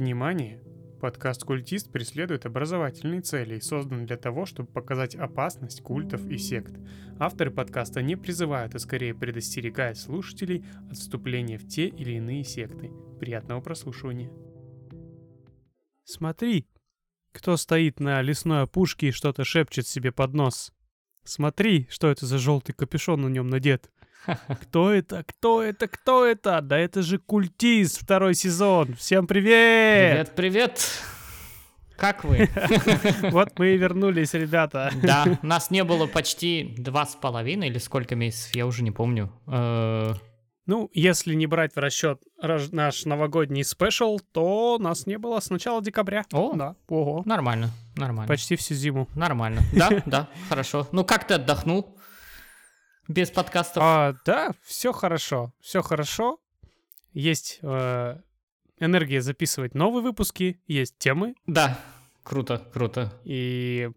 Внимание! Подкаст «Культист» преследует образовательные цели и создан для того, чтобы показать опасность культов и сект. Авторы подкаста не призывают, а скорее предостерегают слушателей от вступления в те или иные секты. Приятного прослушивания. Смотри, кто стоит на лесной опушке и что-то шепчет себе под нос. Смотри, что это за желтый капюшон на нем надет. Кто это? Кто это? Кто это? Да это же культист второй сезон. Всем привет! Привет, привет! Как вы? Вот мы и вернулись, ребята. Да, нас не было почти два с половиной или сколько месяцев, я уже не помню. Э, Ну, если не брать в расчет наш новогодний спешл, то нас не было с начала декабря. О. Да, ого. Нормально, нормально. Почти всю зиму. Нормально. Да, да, хорошо. Ну как ты отдохнул? Без подкастов? А, да, все хорошо, все хорошо. Есть э, энергия записывать новые выпуски, есть темы, Да, круто, круто. и...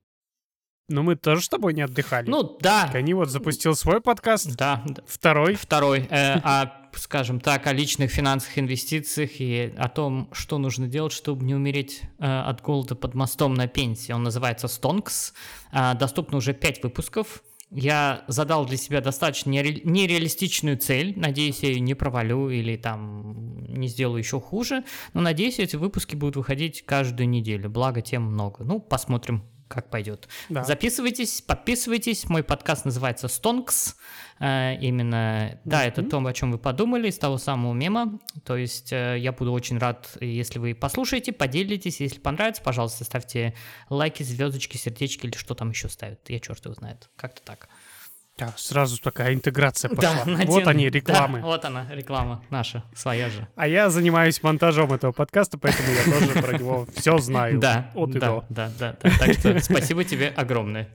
Но мы тоже с тобой не отдыхали. Ну да, Они вот запустил свой подкаст, да. второй. Второй, э, а, скажем так, о личных финансовых инвестициях и о том, что нужно делать, чтобы не умереть э, от голода под мостом на пенсии. Он называется Stonks. А, доступно уже 5 выпусков. Я задал для себя достаточно нере- нереалистичную цель. Надеюсь, я ее не провалю или там не сделаю еще хуже. Но надеюсь, эти выпуски будут выходить каждую неделю. Благо тем много. Ну, посмотрим, как пойдет. Да. Записывайтесь, подписывайтесь. Мой подкаст называется Stonks. Э, именно, да, это то, о чем вы подумали, из того самого мема. То есть э, я буду очень рад, если вы послушаете, поделитесь. Если понравится, пожалуйста, ставьте лайки, звездочки, сердечки или что там еще ставят. Я черт его знает. Как-то так. Да, сразу такая интеграция пошла. надену. вот они, Да, рекламы. вот она, реклама наша, своя же. А я занимаюсь монтажом этого подкаста, поэтому я тоже про него все знаю. Да, От и да, до. да, да, да. Так что спасибо тебе огромное.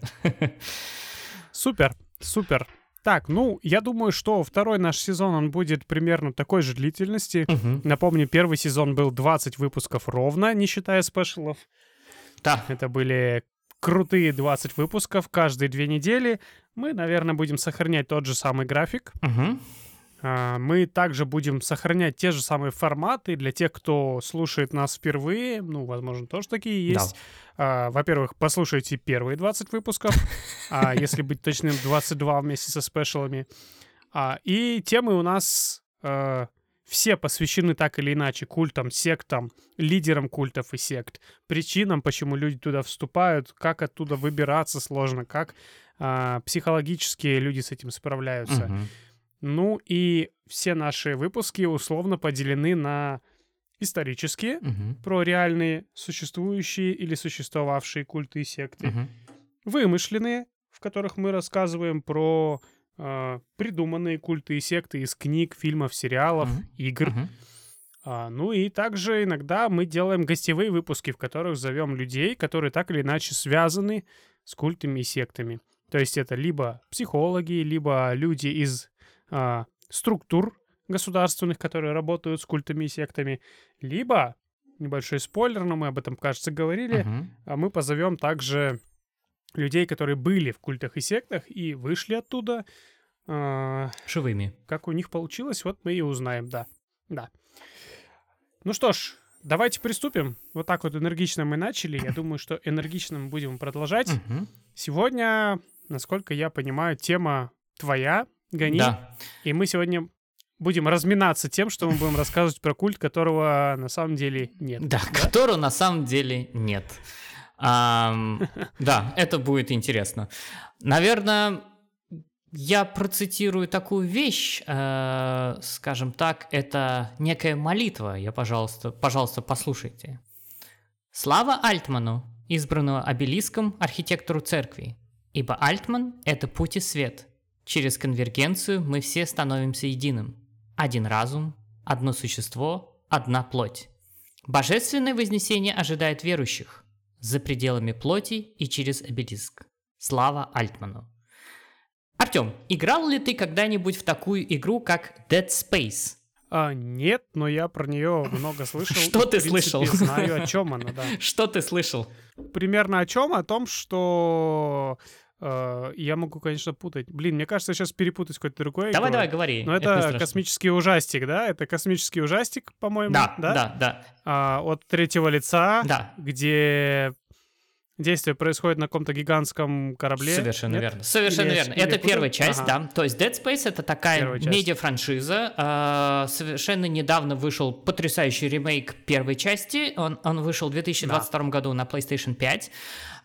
Супер, супер. Так, ну, я думаю, что второй наш сезон, он будет примерно такой же длительности. Мгм. Напомню, первый сезон был 20 выпусков ровно, не считая спешалов. Да, Это были крутые 20 выпусков каждые две недели. Мы, наверное, будем сохранять тот же самый график. А, Мы также будем сохранять те же самые форматы для тех, кто слушает нас впервые. Ну, возможно, тоже такие Да. есть. А, Во-первых, послушайте первые 20 выпусков, а если быть точным, 22 вместе со спешалами. А, И темы у нас все посвящены так или иначе культам, сектам, лидерам культов и сект, причинам, почему люди туда вступают, как оттуда выбираться сложно, как а, психологически люди с этим справляются. Мгм. Ну и все наши выпуски условно поделены на исторические, Мгм. про реальные существующие или существовавшие культы и секты, Мгм. вымышленные, в которых мы рассказываем про э, придуманные культы и секты из книг, фильмов, сериалов, Мгм. игр. Мгм. А, ну и также иногда мы делаем гостевые выпуски, в которых зовем людей, которые так или иначе связаны с культами и сектами. То есть это либо психологи, либо люди из а, структур государственных, которые работают с культами и сектами, либо, небольшой спойлер, но мы об этом, кажется, говорили, а мы позовем также людей, которые были в культах и сектах и вышли оттуда. А, Живыми. как у них получилось, вот мы и узнаем, да. Да. Ну что ж, давайте приступим. Вот так вот энергично мы начали. Я думаю, что энергично мы будем продолжать. Сегодня, насколько я понимаю, тема твоя, Гони. Да. И мы сегодня будем разминаться тем, что мы будем рассказывать про культ, которого на самом деле нет. Да, которого на самом деле нет. Да, это будет интересно. Наверное, я процитирую такую вещь, э, скажем так, это некая молитва. Я, пожалуйста, пожалуйста, послушайте. Слава Альтману, избранного обелиском архитектору церкви, ибо Альтман — это путь и свет. Через конвергенцию мы все становимся единым. Один разум, одно существо, одна плоть. Божественное вознесение ожидает верующих за пределами плоти и через обелиск. Слава Альтману. Артем, играл ли ты когда-нибудь в такую игру, как Dead Space? А, нет, но я про нее много слышал. Что ты слышал? Знаю, о чем она, да. Что ты слышал? Примерно о чем? О том, что я могу, конечно, путать. Блин, мне кажется, я сейчас перепутать с какой-то другой Давай, давай, говори. Но это, космический ужастик, да? Это космический ужастик, по-моему, да? Да, да, да. А, от третьего лица, да. где действие происходит на каком-то гигантском корабле. Совершенно Нет? верно. Совершенно Или верно. или Это путаю? первая часть, Ага. да. То есть Dead Space это такая медиафраншиза. А, совершенно недавно вышел потрясающий ремейк первой части. Он, он вышел в 2022 году на PlayStation 5.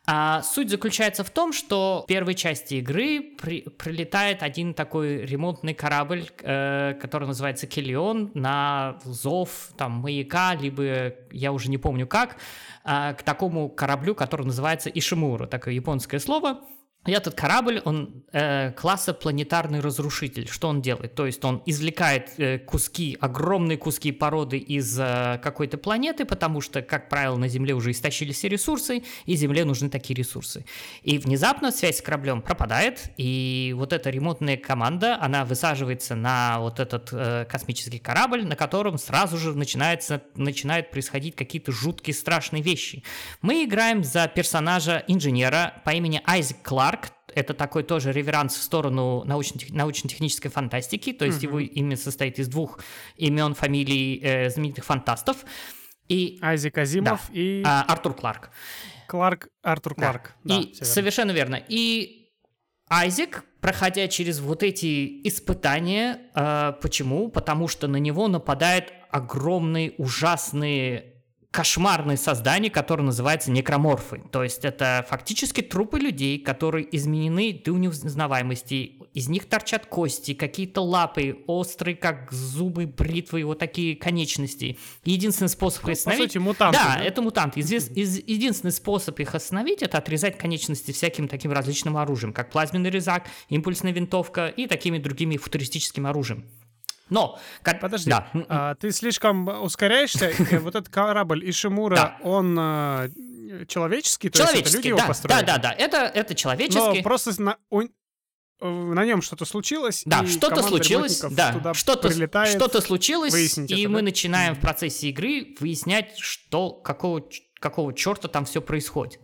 А суть заключается в том, что в первой части игры при- прилетает один такой ремонтный корабль, э, который называется Келион, на зов там маяка, либо я уже не помню как, а, к такому кораблю, который называется Ишимуру, такое японское слово. Этот корабль, он э, класса планетарный разрушитель. Что он делает? То есть он извлекает э, куски, огромные куски породы из э, какой-то планеты, потому что, как правило, на Земле уже истощили все ресурсы, и Земле нужны такие ресурсы. И внезапно связь с кораблем пропадает, и вот эта ремонтная команда, она высаживается на вот этот э, космический корабль, на котором сразу же начинается, начинают происходить какие-то жуткие, страшные вещи. Мы играем за персонажа инженера по имени Айзек Кларк. Это такой тоже реверанс в сторону научно- научно-технической фантастики. То есть Мгм. его имя состоит из двух имен, фамилий э, знаменитых фантастов. И Айзек Азимов и а, Артур Кларк. Кларк, Артур Да. Кларк. Да, и всё верно. совершенно верно. И Айзек, проходя через вот эти испытания, э, почему? Потому что на него нападают огромные, ужасные кошмарные создания, которые называются некроморфы. То есть это фактически трупы людей, которые изменены до неузнаваемости. Из них торчат кости, какие-то лапы, острые, как зубы, бритвы, вот такие конечности. Единственный способ их Ну, По остановить... сути, мутанты. Да, это мутанты. Извес- из- единственный способ их остановить это отрезать конечности всяким таким различным оружием, как плазменный резак, импульсная винтовка и такими другими футуристическим оружием. Но, как... Подожди, Да. а, ты слишком ускоряешься. Вот этот корабль Ишимура, Да. он а, человеческий? То есть это люди Человеческий, его да, построили? да, да, да, это, это Но человеческий. просто на, э, на нем что-то случилось, Да, что-то случилось, да, что-то, прилетает. что-то случилось, и это, мы да? начинаем в процессе игры выяснять, что, какого, какого черта там все происходит.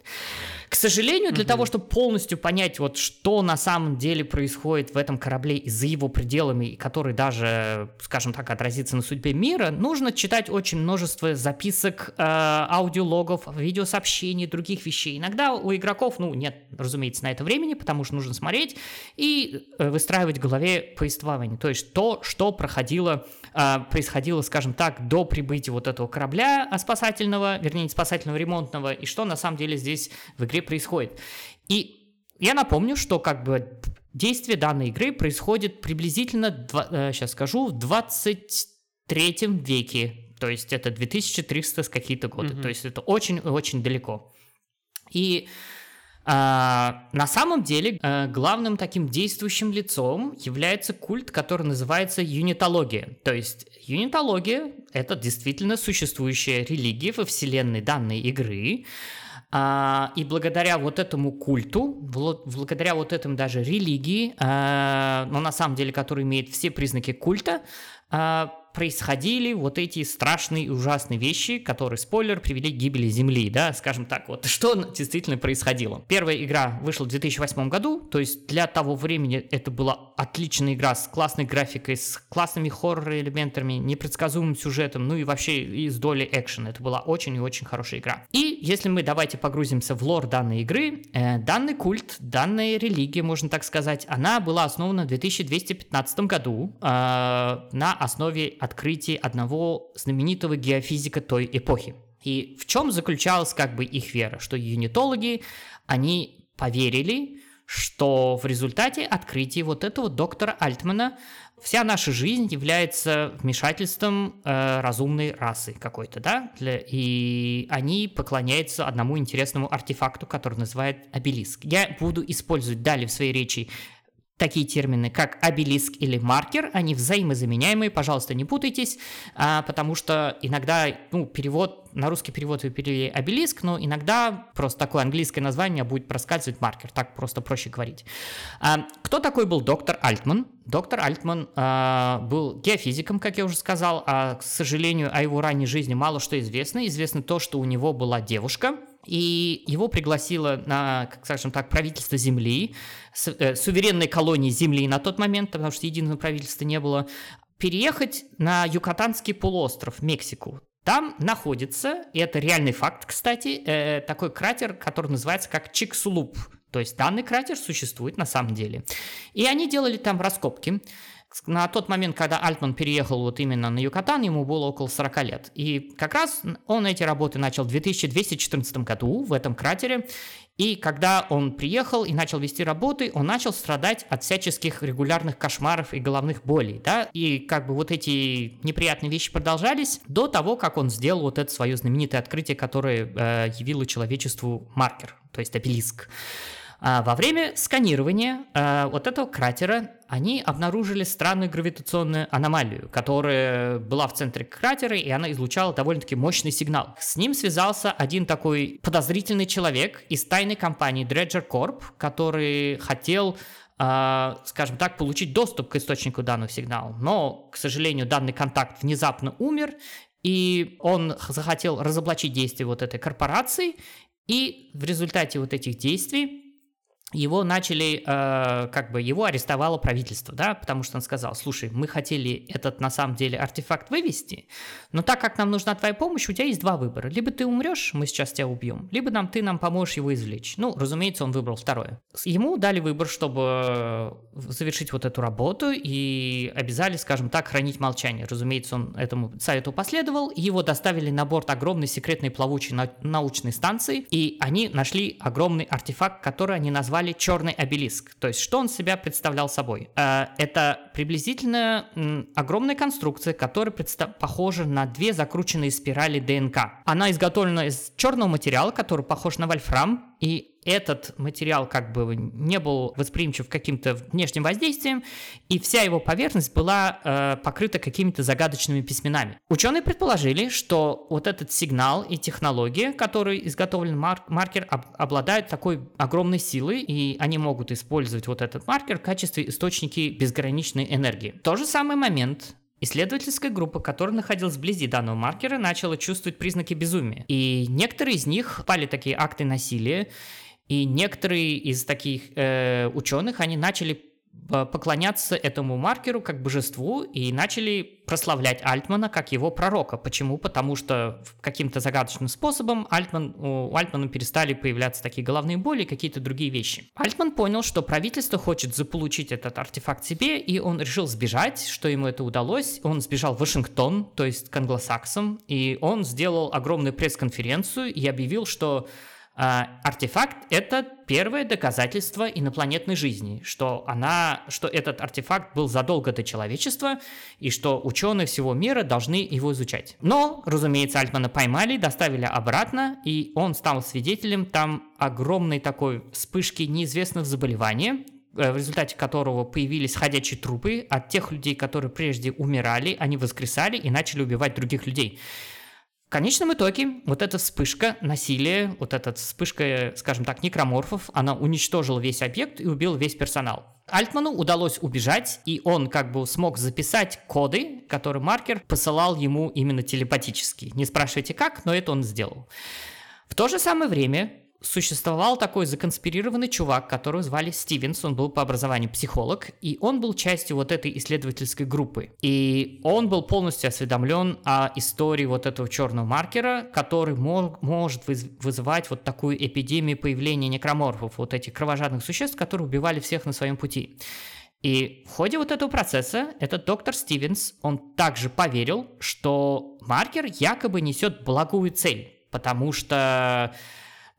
К сожалению, для Мгм. того, чтобы полностью понять, вот что на самом деле происходит в этом корабле и за его пределами, и который даже, скажем так, отразится на судьбе мира, нужно читать очень множество записок, э, аудиологов, видеосообщений, других вещей. Иногда у игроков, ну, нет, разумеется, на это времени, потому что нужно смотреть и э, выстраивать в голове повествование. То есть то, что проходило, э, происходило, скажем так, до прибытия вот этого корабля а, спасательного, вернее, не спасательного, ремонтного, и что на самом деле здесь в игре происходит. И я напомню, что как бы действие данной игры происходит приблизительно, два- э, сейчас скажу, в 23 веке. То есть это 2300 с какие-то годы. Мгм. То есть это очень-очень далеко. И а, на самом деле э, главным таким действующим лицом является культ, который называется юнитология. То есть юнитология — это действительно существующая религия во вселенной данной игры. А, и благодаря вот этому культу, благодаря вот этому даже религии, а, но на самом деле, который имеет все признаки культа, а, происходили вот эти страшные и ужасные вещи, которые, спойлер, привели к гибели Земли, да, скажем так, вот что действительно происходило. Первая игра вышла в 2008 году, то есть для того времени это была отличная игра с классной графикой, с классными хоррор-элементами, непредсказуемым сюжетом, ну и вообще и с долей экшена. Это была очень и очень хорошая игра. И если мы давайте погрузимся в лор данной игры, э, данный культ, данная религия, можно так сказать, она была основана в 2215 году э, на основе открытия одного знаменитого геофизика той эпохи. И в чем заключалась как бы их вера? Что юнитологи, они поверили, что в результате открытия вот этого доктора Альтмана вся наша жизнь является вмешательством э, разумной расы какой-то, да? И они поклоняются одному интересному артефакту, который называют обелиск. Я буду использовать далее в своей речи такие термины, как обелиск или маркер, они взаимозаменяемые, пожалуйста, не путайтесь, а, потому что иногда, ну, перевод, на русский перевод вы перевели обелиск, но иногда просто такое английское название будет проскальзывать маркер, так просто проще говорить. А, кто такой был доктор Альтман? Доктор Альтман а, был геофизиком, как я уже сказал, а, к сожалению, о его ранней жизни мало что известно. Известно то, что у него была девушка, и его пригласило на, скажем так, правительство Земли, э, суверенной колонии Земли на тот момент, потому что единого правительства не было, переехать на Юкатанский полуостров, Мексику. Там находится, и это реальный факт, кстати, э, такой кратер, который называется как Чиксулуп. То есть данный кратер существует на самом деле. И они делали там раскопки. На тот момент, когда Альтман переехал вот именно на Юкатан, ему было около 40 лет. И как раз он эти работы начал в 2214 году в этом кратере. И когда он приехал и начал вести работы, он начал страдать от всяческих регулярных кошмаров и головных болей, да, и как бы вот эти неприятные вещи продолжались до того, как он сделал вот это свое знаменитое открытие, которое э, явило человечеству маркер, то есть обелиск. А во время сканирования э, вот этого кратера они обнаружили странную гравитационную аномалию, которая была в центре кратера, и она излучала довольно-таки мощный сигнал. С ним связался один такой подозрительный человек из тайной компании Dredger Corp, который хотел Uh, скажем так, получить доступ к источнику данного сигнала. Но, к сожалению, данный контакт внезапно умер, и он захотел разоблачить действия вот этой корпорации, и в результате вот этих действий его начали, э, как бы его арестовало правительство, да, потому что он сказал, слушай, мы хотели этот на самом деле артефакт вывести, но так как нам нужна твоя помощь, у тебя есть два выбора. Либо ты умрешь, мы сейчас тебя убьем, либо нам, ты нам поможешь его извлечь. Ну, разумеется, он выбрал второе. Ему дали выбор, чтобы завершить вот эту работу и обязали, скажем так, хранить молчание. Разумеется, он этому совету последовал, его доставили на борт огромной секретной плавучей научной станции, и они нашли огромный артефакт, который они назвали назвали черный обелиск. То есть, что он себя представлял собой? Э, это приблизительно огромная конструкция, которая похожа на две закрученные спирали ДНК. Она изготовлена из черного материала, который похож на вольфрам, и этот материал как бы не был восприимчив к каким-то внешним воздействиям, и вся его поверхность была э, покрыта какими-то загадочными письменами. Ученые предположили, что вот этот сигнал и технология, который изготовлен мар- маркер, об- обладают такой огромной силой, и они могут использовать вот этот маркер в качестве источники безграничной энергии. В тот же самый момент Исследовательская группа, которая находилась вблизи данного маркера, начала чувствовать признаки безумия. И некоторые из них пали такие акты насилия, и некоторые из таких э, ученых, они начали поклоняться этому маркеру как божеству и начали прославлять Альтмана как его пророка. Почему? Потому что каким-то загадочным способом Альтман, у Альтмана перестали появляться такие головные боли и какие-то другие вещи. Альтман понял, что правительство хочет заполучить этот артефакт себе, и он решил сбежать, что ему это удалось. Он сбежал в Вашингтон, то есть к англосаксам, и он сделал огромную пресс-конференцию и объявил, что артефакт — это первое доказательство инопланетной жизни, что, она, что этот артефакт был задолго до человечества и что ученые всего мира должны его изучать. Но, разумеется, Альтмана поймали, доставили обратно, и он стал свидетелем там огромной такой вспышки неизвестных заболеваний, э, в результате которого появились ходячие трупы от тех людей, которые прежде умирали, они воскресали и начали убивать других людей. В конечном итоге вот эта вспышка насилия, вот эта вспышка, скажем так, некроморфов, она уничтожила весь объект и убил весь персонал. Альтману удалось убежать, и он как бы смог записать коды, которые маркер посылал ему именно телепатически. Не спрашивайте как, но это он сделал. В то же самое время существовал такой законспирированный чувак, которого звали Стивенс, он был по образованию психолог, и он был частью вот этой исследовательской группы. И он был полностью осведомлен о истории вот этого черного маркера, который мог, может вызывать вот такую эпидемию появления некроморфов, вот этих кровожадных существ, которые убивали всех на своем пути. И в ходе вот этого процесса этот доктор Стивенс, он также поверил, что маркер якобы несет благую цель, потому что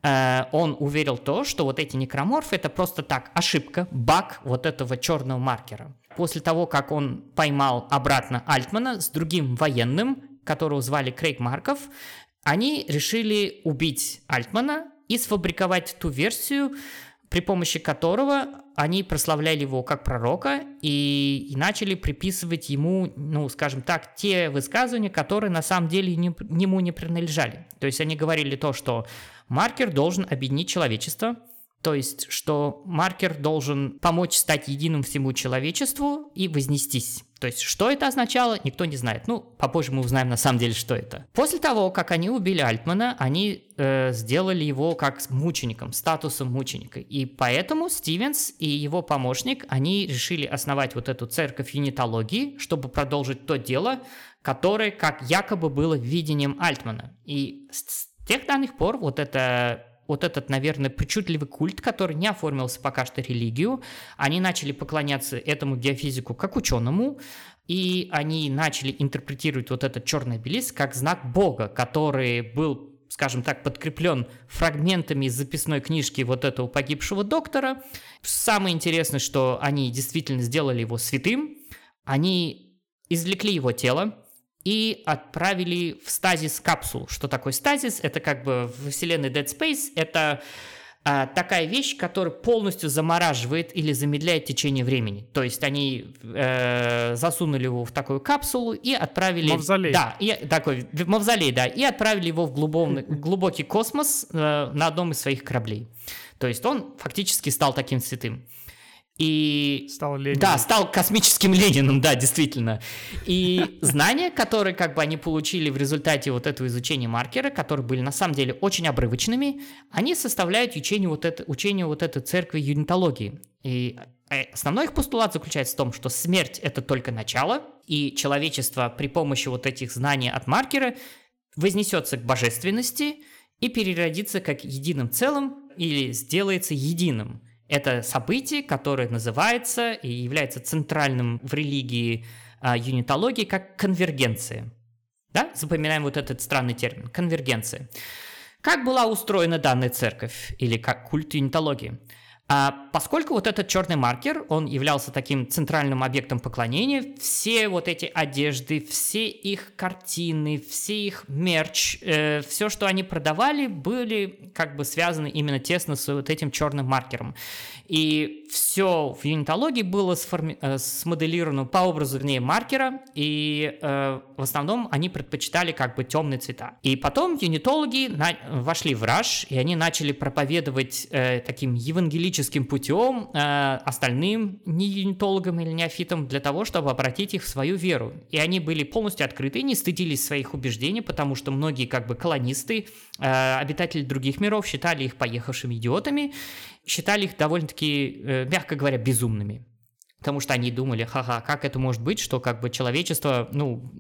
он уверил то, что вот эти некроморфы это просто так ошибка, баг вот этого черного маркера. После того, как он поймал обратно Альтмана с другим военным, которого звали Крейг Марков, они решили убить Альтмана и сфабриковать ту версию, при помощи которого они прославляли его как пророка и, и начали приписывать ему, ну, скажем так, те высказывания, которые на самом деле не, ему не принадлежали. То есть они говорили то, что Маркер должен объединить человечество, то есть, что маркер должен помочь стать единым всему человечеству и вознестись. То есть, что это означало, никто не знает. Ну, попозже мы узнаем на самом деле, что это. После того, как они убили Альтмана, они э, сделали его как мучеником, статусом мученика. И поэтому Стивенс и его помощник, они решили основать вот эту церковь юнитологии, чтобы продолжить то дело, которое как якобы было видением Альтмана. И тех данных пор вот это вот этот, наверное, причудливый культ, который не оформился пока что религию. Они начали поклоняться этому геофизику как ученому, и они начали интерпретировать вот этот черный обелиск как знак Бога, который был скажем так, подкреплен фрагментами из записной книжки вот этого погибшего доктора. Самое интересное, что они действительно сделали его святым. Они извлекли его тело, и отправили в стазис капсул. Что такое стазис? Это как бы в вселенной Dead Space, это а, такая вещь, которая полностью замораживает или замедляет течение времени. То есть они э, засунули его в такую капсулу и отправили... Мавзолей. Да, и, такой мавзолей, да, и отправили его в глубокий, глубокий космос э, на одном из своих кораблей. То есть он фактически стал таким святым. И... Стал Лениным. Да, стал космическим Лениным, да, действительно. И знания, которые как бы они получили в результате вот этого изучения маркера, которые были на самом деле очень обрывочными, они составляют учение вот, это, учение вот этой церкви юнитологии. И э, основной их постулат заключается в том, что смерть — это только начало, и человечество при помощи вот этих знаний от маркера вознесется к божественности и переродится как единым целым или сделается единым — это событие, которое называется и является центральным в религии а, юнитологии как конвергенция. Да? Запоминаем вот этот странный термин – конвергенция. Как была устроена данная церковь или как культ юнитологии? А поскольку вот этот черный маркер, он являлся таким центральным объектом поклонения, все вот эти одежды, все их картины, все их мерч, э, все, что они продавали, были как бы связаны именно тесно с вот этим черным маркером. И все в юнитологии было сформи- э, смоделировано по образу, вернее, маркера, и э, в основном они предпочитали как бы темные цвета. И потом юнитологи на- вошли в раж, и они начали проповедовать э, таким евангелическим путем э, остальным неюнитологам или неофитам для того, чтобы обратить их в свою веру. И они были полностью открыты, не стыдились своих убеждений, потому что многие как бы колонисты, э, обитатели других миров считали их поехавшими идиотами, считали их довольно-таки, э, мягко говоря, безумными. Потому что они думали, ха-ха, как это может быть, что как бы человечество, ну,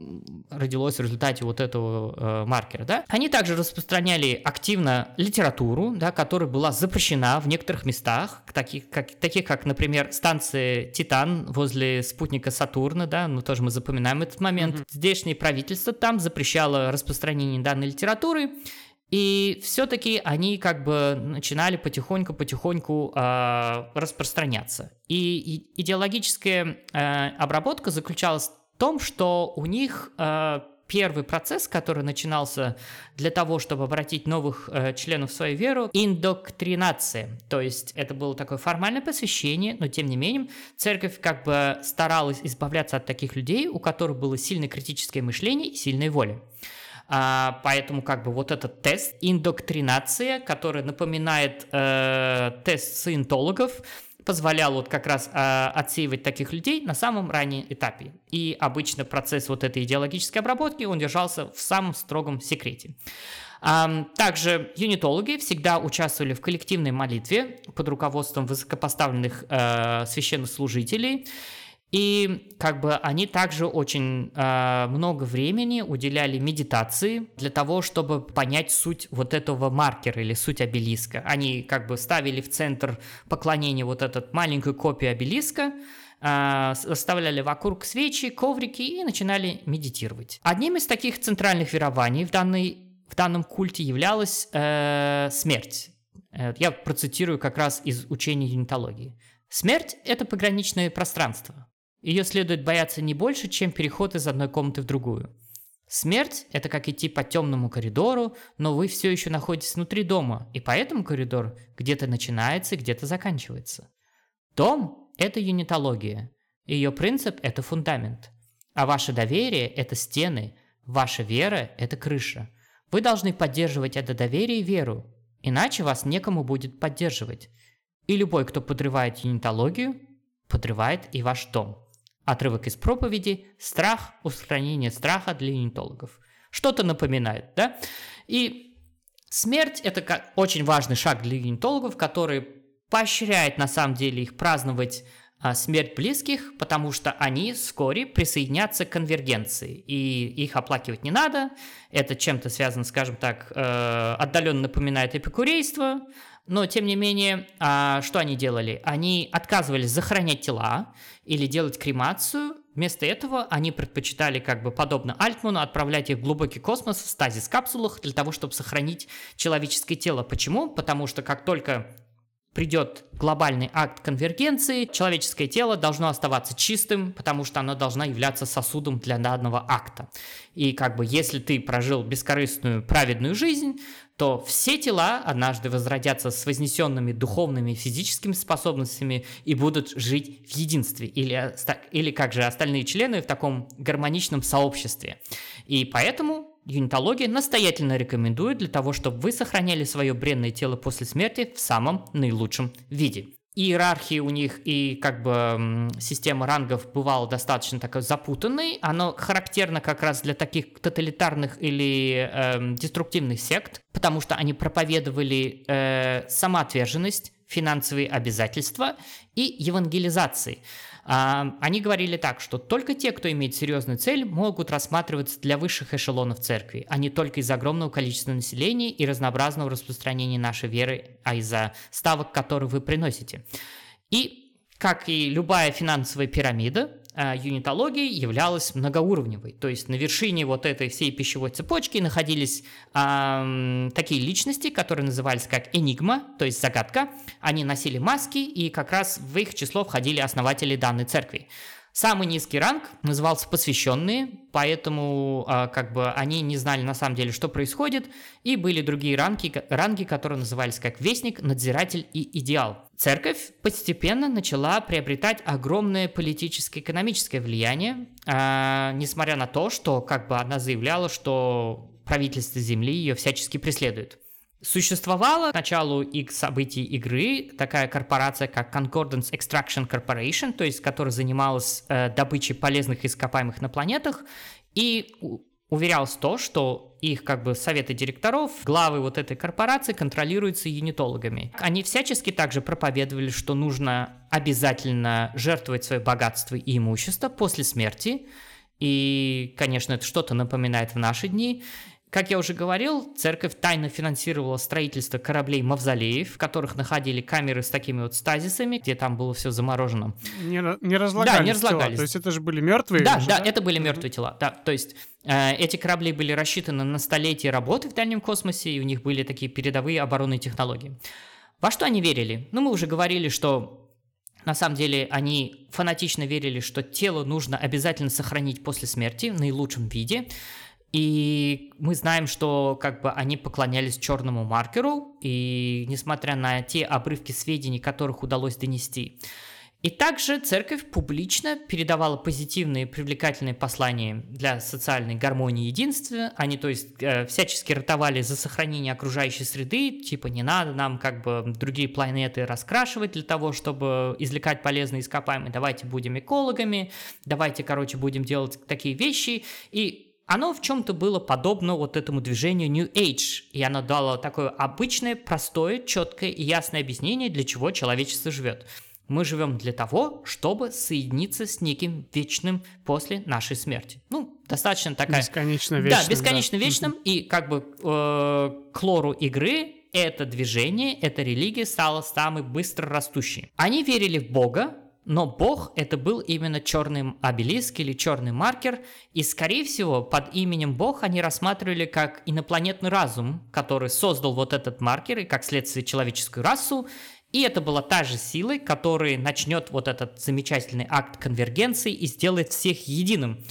родилось в результате вот этого э, маркера, да? Они также распространяли активно литературу, да, которая была запрещена в некоторых местах, таких как, таких как, например, станция Титан возле спутника Сатурна, да, ну, тоже мы запоминаем этот момент. Mm-hmm. Здешнее правительство там запрещало распространение данной литературы, и все-таки они как бы начинали потихоньку-потихоньку э, распространяться. И, и идеологическая э, обработка заключалась в том, что у них э, первый процесс, который начинался для того, чтобы обратить новых э, членов в свою веру, индоктринация. То есть это было такое формальное посвящение, но тем не менее церковь как бы старалась избавляться от таких людей, у которых было сильное критическое мышление и сильная воля. А, поэтому как бы вот этот тест, индоктринация, который напоминает э, тест саентологов, позволял вот как раз э, отсеивать таких людей на самом раннем этапе. И обычно процесс вот этой идеологической обработки, он держался в самом строгом секрете. Также юнитологи всегда участвовали в коллективной молитве под руководством высокопоставленных э, священнослужителей. И как бы они также очень э, много времени уделяли медитации для того, чтобы понять суть вот этого маркера или суть обелиска. Они как бы ставили в центр поклонения вот эту маленькую копию обелиска, э, оставляли вокруг свечи, коврики и начинали медитировать. Одним из таких центральных верований в, данной, в данном культе являлась э, смерть. Э, я процитирую как раз из учения юнитологии. Смерть – это пограничное пространство. Ее следует бояться не больше, чем переход из одной комнаты в другую. Смерть – это как идти по темному коридору, но вы все еще находитесь внутри дома, и поэтому коридор где-то начинается и где-то заканчивается. Дом – это юнитология. Ее принцип – это фундамент. А ваше доверие – это стены, ваша вера – это крыша. Вы должны поддерживать это доверие и веру, иначе вас некому будет поддерживать. И любой, кто подрывает юнитологию, подрывает и ваш дом. Отрывок из проповеди «Страх. Устранение страха для юнитологов». Что-то напоминает, да? И смерть – это очень важный шаг для юнитологов, который поощряет на самом деле их праздновать смерть близких, потому что они вскоре присоединятся к конвергенции, и их оплакивать не надо. Это чем-то связано, скажем так, э, отдаленно напоминает эпикурейство, но тем не менее, а, что они делали? Они отказывались захоронять тела или делать кремацию. Вместо этого они предпочитали, как бы подобно Альтману, отправлять их в глубокий космос в стазис-капсулах для того, чтобы сохранить человеческое тело. Почему? Потому что как только придет глобальный акт конвергенции, человеческое тело должно оставаться чистым, потому что оно должно являться сосудом для данного акта. И как бы если ты прожил бескорыстную праведную жизнь, то все тела однажды возродятся с вознесенными духовными и физическими способностями и будут жить в единстве, или, или как же остальные члены в таком гармоничном сообществе. И поэтому Юнитология настоятельно рекомендует для того, чтобы вы сохраняли свое бренное тело после смерти в самом наилучшем виде. Иерархии у них и как бы система рангов бывала достаточно такой запутанной. Оно характерно как раз для таких тоталитарных или э, деструктивных сект, потому что они проповедовали э, самоотверженность, финансовые обязательства и евангелизации. А, они говорили так, что только те, кто имеет серьезную цель, могут рассматриваться для высших эшелонов церкви, а не только из-за огромного количества населения и разнообразного распространения нашей веры, а из-за ставок, которые вы приносите. И, как и любая финансовая пирамида, а, юнитология являлась многоуровневой. То есть на вершине вот этой всей пищевой цепочки находились э, такие личности, которые назывались как энигма, то есть загадка. Они носили маски, и как раз в их число входили основатели данной церкви. Самый низкий ранг назывался посвященные, поэтому э, как бы они не знали на самом деле, что происходит, и были другие ранги, ранги, которые назывались как вестник, надзиратель и идеал. Церковь постепенно начала приобретать огромное политическое экономическое влияние, э, несмотря на то, что как бы она заявляла, что правительство Земли ее всячески преследует. Существовала к началу их событий игры такая корпорация, как Concordance Extraction Corporation, то есть которая занималась э, добычей полезных ископаемых на планетах, и уверялось то, что их как бы советы директоров, главы вот этой корпорации контролируются юнитологами. Они всячески также проповедовали, что нужно обязательно жертвовать свое богатство и имущество после смерти, и, конечно, это что-то напоминает в наши дни. Как я уже говорил, церковь тайно финансировала строительство кораблей-мавзолеев, в которых находили камеры с такими вот стазисами, где там было все заморожено. Не, не разлагались Да, не разлагались. Тела. То есть это же были мертвые? Да, же, да, да, это были мертвые тела. Да, то есть э, эти корабли были рассчитаны на столетия работы в дальнем космосе, и у них были такие передовые оборонные технологии. Во что они верили? Ну, мы уже говорили, что на самом деле они фанатично верили, что тело нужно обязательно сохранить после смерти в наилучшем виде. И мы знаем, что как бы они поклонялись черному маркеру, и несмотря на те обрывки сведений, которых удалось донести. И также церковь публично передавала позитивные привлекательные послания для социальной гармонии и единства. Они, то есть, э, всячески ратовали за сохранение окружающей среды, типа не надо нам как бы другие планеты раскрашивать для того, чтобы извлекать полезные ископаемые. Давайте будем экологами, давайте, короче, будем делать такие вещи. И оно в чем-то было подобно вот этому движению New Age, и оно дало такое обычное, простое, четкое и ясное объяснение, для чего человечество живет. Мы живем для того, чтобы соединиться с неким вечным после нашей смерти. Ну, достаточно такая... Бесконечно вечным. Да, бесконечно да. вечным, и как бы э, к лору игры это движение, эта религия стала самой быстро растущей. Они верили в Бога, но бог это был именно черный обелиск или черный маркер, и скорее всего под именем бог они рассматривали как инопланетный разум, который создал вот этот маркер и как следствие человеческую расу, и это была та же сила, которая начнет вот этот замечательный акт конвергенции и сделает всех единым.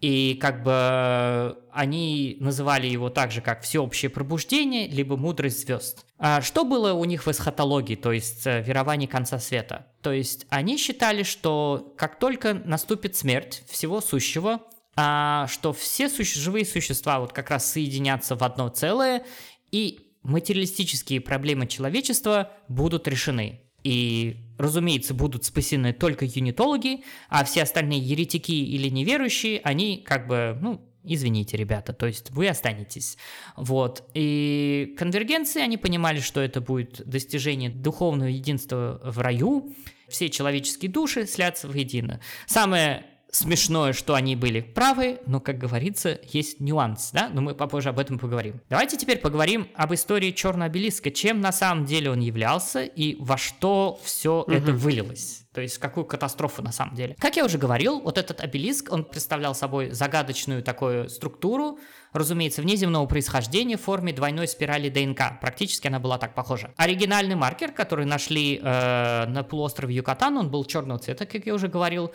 И как бы они называли его также как всеобщее пробуждение, либо мудрость звезд. А что было у них в эсхатологии, то есть э, веровании конца света? То есть они считали, что как только наступит смерть всего сущего, а, что все суще- живые существа вот как раз соединятся в одно целое, и материалистические проблемы человечества будут решены. И, разумеется, будут спасены только юнитологи, а все остальные еретики или неверующие, они как бы, ну, извините, ребята, то есть вы останетесь. Вот. И конвергенции, они понимали, что это будет достижение духовного единства в раю, все человеческие души слятся воедино. Самое смешное, что они были правы, но, как говорится, есть нюанс, да, но мы попозже об этом поговорим. Давайте теперь поговорим об истории черного обелиска, чем на самом деле он являлся и во что все угу. это вылилось. То есть какую катастрофу на самом деле. Как я уже говорил, вот этот обелиск, он представлял собой загадочную такую структуру, разумеется, внеземного происхождения в форме двойной спирали ДНК. Практически она была так похожа. Оригинальный маркер, который нашли э, на полуострове Юкатан, он был черного цвета, как я уже говорил.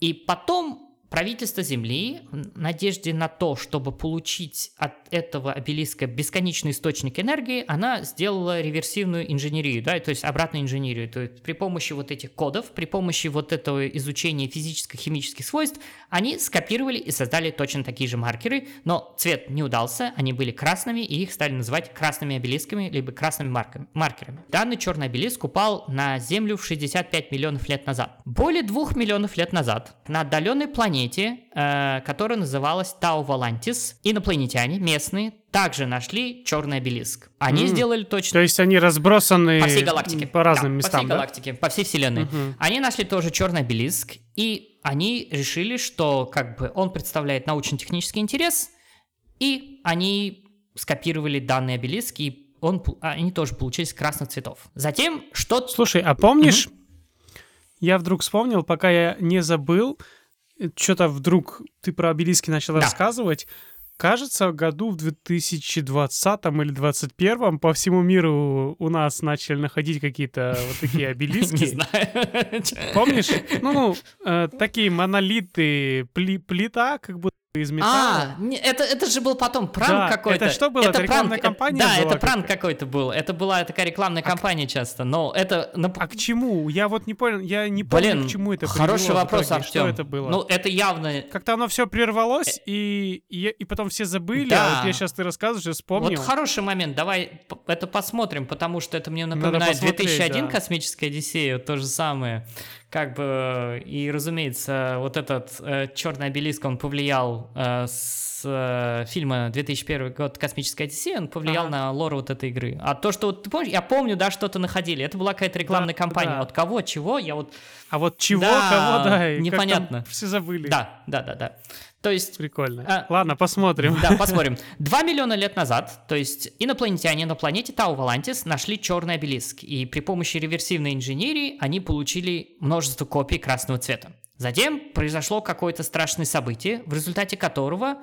И потом правительство Земли в надежде на то, чтобы получить от этого обелиска бесконечный источник энергии, она сделала реверсивную инженерию, да, то есть обратную инженерию. То есть при помощи вот этих кодов, при помощи вот этого изучения физическо-химических свойств, они скопировали и создали точно такие же маркеры, но цвет не удался, они были красными, и их стали называть красными обелисками, либо красными маркерами. Данный черный обелиск упал на Землю в 65 миллионов лет назад. Более двух миллионов лет назад на отдаленной планете, э, которая называлась Тау Валантис, инопланетяне местные также нашли черный обелиск. Они mm. сделали точно... То есть они разбросаны по всей галактике. По разным да, местам, По всей да? галактике, по всей Вселенной. Mm-hmm. Они нашли тоже черный обелиск, и они решили, что как бы он представляет научно-технический интерес, и они скопировали данный обелиск, и он, они тоже получились красных цветов. Затем что... Слушай, а помнишь, mm-hmm. я вдруг вспомнил, пока я не забыл, что-то вдруг ты про обелиски начал да. рассказывать. Кажется, году в 2020 или 2021 по всему миру у нас начали находить какие-то вот такие обелиски. Не знаю. Помнишь? Ну, ну э, такие монолиты, плита, как будто из металла. А, это, это же был потом пранк да, какой-то. Это что было? Это, это рекламная кампания Да, была это пранк какой-то был. Это была такая рекламная а кампания к... часто, но это... А к чему? Я вот не понял, я не помню, Блин, к чему это хороший вопрос, Артем. Что это было? Ну, это явно... Как-то оно все прервалось, и, и, и потом все забыли, да. а вот я сейчас ты рассказываешь, я вспомнил. Вот хороший момент, давай это посмотрим, потому что это мне напоминает 2001 да. «Космическая Одиссея», то же самое как бы, и, разумеется, вот этот э, черный обелиск, он повлиял э, с э, фильма 2001 год «Космическая Одиссея», он повлиял ага. на лор вот этой игры. А то, что, вот, ты помнишь, я помню, да, что-то находили, это была какая-то рекламная да, кампания, да. от кого, чего, я вот... А вот чего, да, кого, да, непонятно. все забыли. Да, да, да, да. То есть... Прикольно. А, Ладно, посмотрим. Да, посмотрим. Два миллиона лет назад, то есть инопланетяне на планете Тау-Валантис нашли черный обелиск, и при помощи реверсивной инженерии они получили множество копий красного цвета. Затем произошло какое-то страшное событие, в результате которого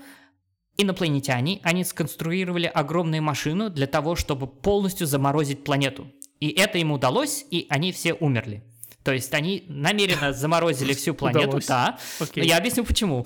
инопланетяне, они сконструировали огромную машину для того, чтобы полностью заморозить планету. И это им удалось, и они все умерли. То есть они намеренно заморозили всю планету, да. Я объясню почему.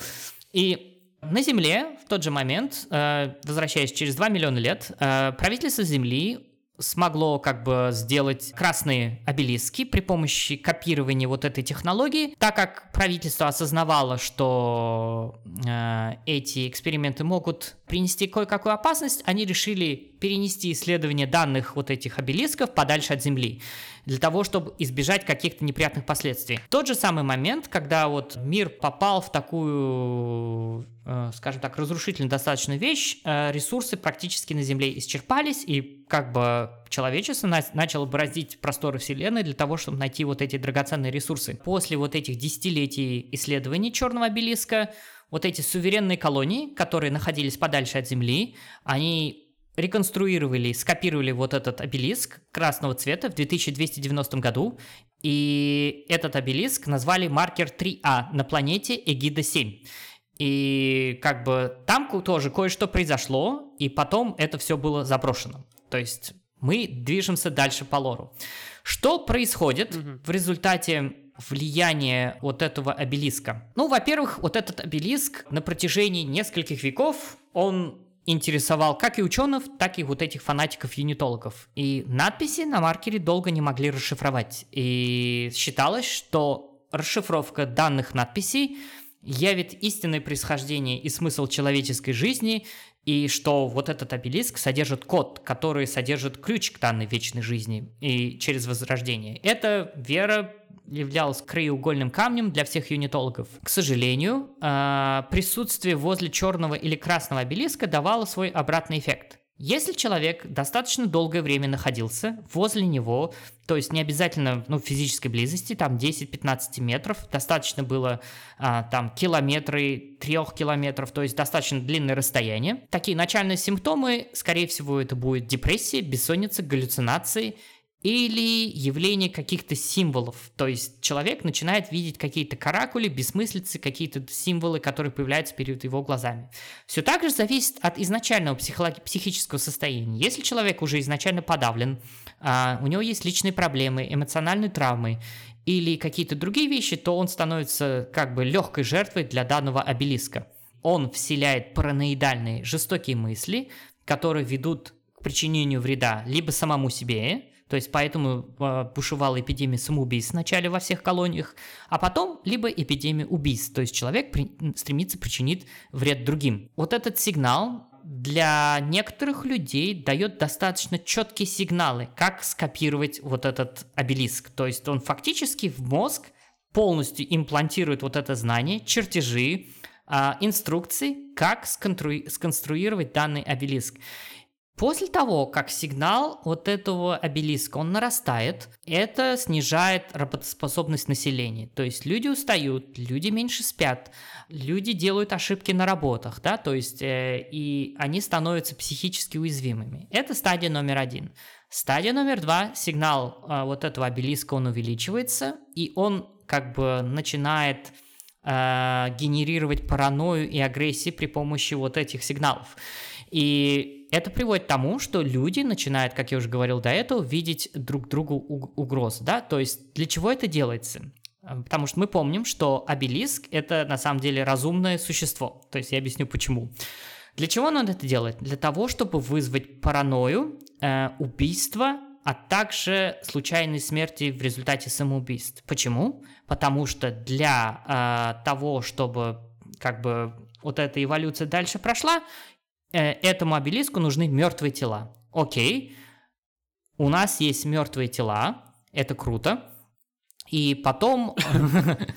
И на Земле в тот же момент, э, возвращаясь через 2 миллиона лет, э, правительство Земли смогло как бы сделать красные обелиски при помощи копирования вот этой технологии, так как правительство осознавало, что э, эти эксперименты могут принести кое-какую опасность, они решили перенести исследование данных вот этих обелисков подальше от Земли для того, чтобы избежать каких-то неприятных последствий. Тот же самый момент, когда вот мир попал в такую, э, скажем так, разрушительную достаточно вещь, э, ресурсы практически на Земле исчерпались, и как бы человечество на- начало бороздить просторы Вселенной для того, чтобы найти вот эти драгоценные ресурсы. После вот этих десятилетий исследований черного обелиска, вот эти суверенные колонии, которые находились подальше от Земли, они реконструировали, скопировали вот этот обелиск красного цвета в 2290 году, и этот обелиск назвали маркер 3А на планете Эгида-7. И как бы там тоже кое-что произошло, и потом это все было заброшено. То есть мы движемся дальше по лору. Что происходит mm-hmm. в результате влияния вот этого обелиска? Ну, во-первых, вот этот обелиск на протяжении нескольких веков, он интересовал как и ученых, так и вот этих фанатиков-юнитологов. И надписи на маркере долго не могли расшифровать. И считалось, что расшифровка данных надписей явит истинное происхождение и смысл человеческой жизни и что вот этот обелиск содержит код, который содержит ключ к данной вечной жизни и через возрождение. Эта вера являлась краеугольным камнем для всех юнитологов. К сожалению, а, присутствие возле черного или красного обелиска давало свой обратный эффект. Если человек достаточно долгое время находился возле него, то есть не обязательно ну, в физической близости, там 10-15 метров, достаточно было а, там километры, трех километров, то есть достаточно длинное расстояние. Такие начальные симптомы, скорее всего, это будет депрессия, бессонница, галлюцинации – или явление каких-то символов. То есть человек начинает видеть какие-то каракули, бессмыслицы, какие-то символы, которые появляются перед его глазами. Все так же зависит от изначального психолог... психического состояния. Если человек уже изначально подавлен, а, у него есть личные проблемы, эмоциональные травмы или какие-то другие вещи, то он становится как бы легкой жертвой для данного обелиска. Он вселяет параноидальные жестокие мысли, которые ведут к причинению вреда либо самому себе, то есть поэтому э, бушевала эпидемия самоубийств вначале во всех колониях, а потом либо эпидемия убийств, то есть человек при, стремится причинить вред другим. Вот этот сигнал для некоторых людей дает достаточно четкие сигналы, как скопировать вот этот обелиск. То есть он фактически в мозг полностью имплантирует вот это знание, чертежи, э, инструкции, как сконструировать данный обелиск. После того, как сигнал вот этого обелиска, он нарастает, это снижает работоспособность населения. То есть люди устают, люди меньше спят, люди делают ошибки на работах, да, то есть э, и они становятся психически уязвимыми. Это стадия номер один. Стадия номер два, сигнал э, вот этого обелиска, он увеличивается, и он как бы начинает э, генерировать паранойю и агрессию при помощи вот этих сигналов. И это приводит к тому, что люди начинают, как я уже говорил до этого, видеть друг другу угрозы, да, то есть для чего это делается? А, потому что мы помним, что обелиск – это на самом деле разумное существо. То есть я объясню почему. Для чего надо это делать? Для того, чтобы вызвать паранойю, э, убийство, а также случайные смерти в результате самоубийств. Почему? Потому что для э, того, чтобы как бы вот эта эволюция дальше прошла, этому обелиску нужны мертвые тела. Окей, у нас есть мертвые тела, это круто. И потом,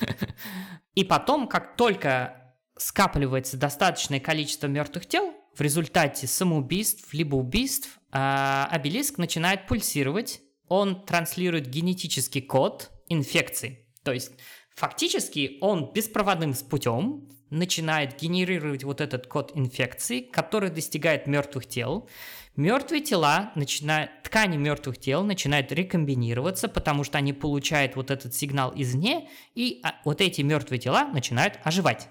и потом, как только скапливается достаточное количество мертвых тел, в результате самоубийств либо убийств а, обелиск начинает пульсировать, он транслирует генетический код инфекции. То есть фактически он беспроводным путем начинает генерировать вот этот код инфекции, который достигает мертвых тел. Мертвые тела начинают, ткани мертвых тел начинают рекомбинироваться, потому что они получают вот этот сигнал извне, и а, вот эти мертвые тела начинают оживать.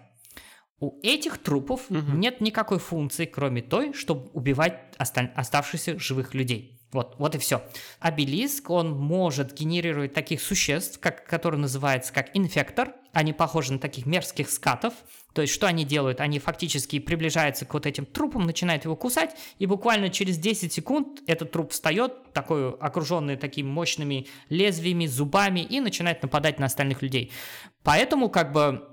У этих трупов угу. нет никакой функции, кроме той, чтобы убивать оста- оставшихся живых людей. Вот, вот и все. Обелиск, он может генерировать таких существ, как, которые называются как инфектор. Они похожи на таких мерзких скатов. То есть, что они делают? Они фактически приближаются к вот этим трупам, начинают его кусать, и буквально через 10 секунд этот труп встает, такой окруженный такими мощными лезвиями, зубами, и начинает нападать на остальных людей. Поэтому, как бы,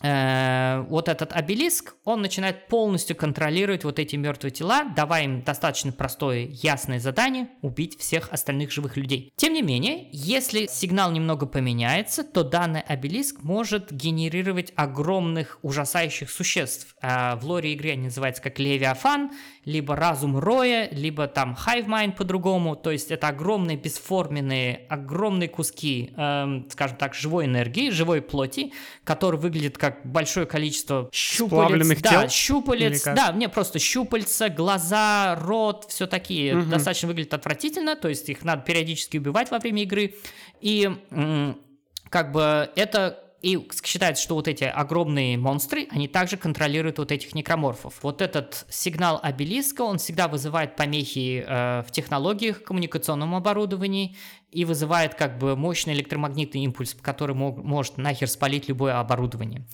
вот этот обелиск, он начинает полностью контролировать вот эти мертвые тела, давая им достаточно простое, ясное задание убить всех остальных живых людей. Тем не менее, если сигнал немного поменяется, то данный обелиск может генерировать огромных ужасающих существ. Э, в лоре игры они называются как Левиафан, либо разум Роя, либо там Hive Mind по-другому. То есть это огромные бесформенные, огромные куски, эм, скажем так, живой энергии, живой плоти, которые выглядят как большое количество щупалец. да, тел? щупалец. Да, мне просто щупальца, глаза, рот, все такие. Угу. Достаточно выглядит отвратительно, то есть их надо периодически убивать во время игры. И как бы это и считается, что вот эти огромные монстры, они также контролируют вот этих некроморфов. Вот этот сигнал обелиска, он всегда вызывает помехи э, в технологиях, коммуникационном оборудовании и вызывает как бы мощный электромагнитный импульс, который мог, может нахер спалить любое оборудование.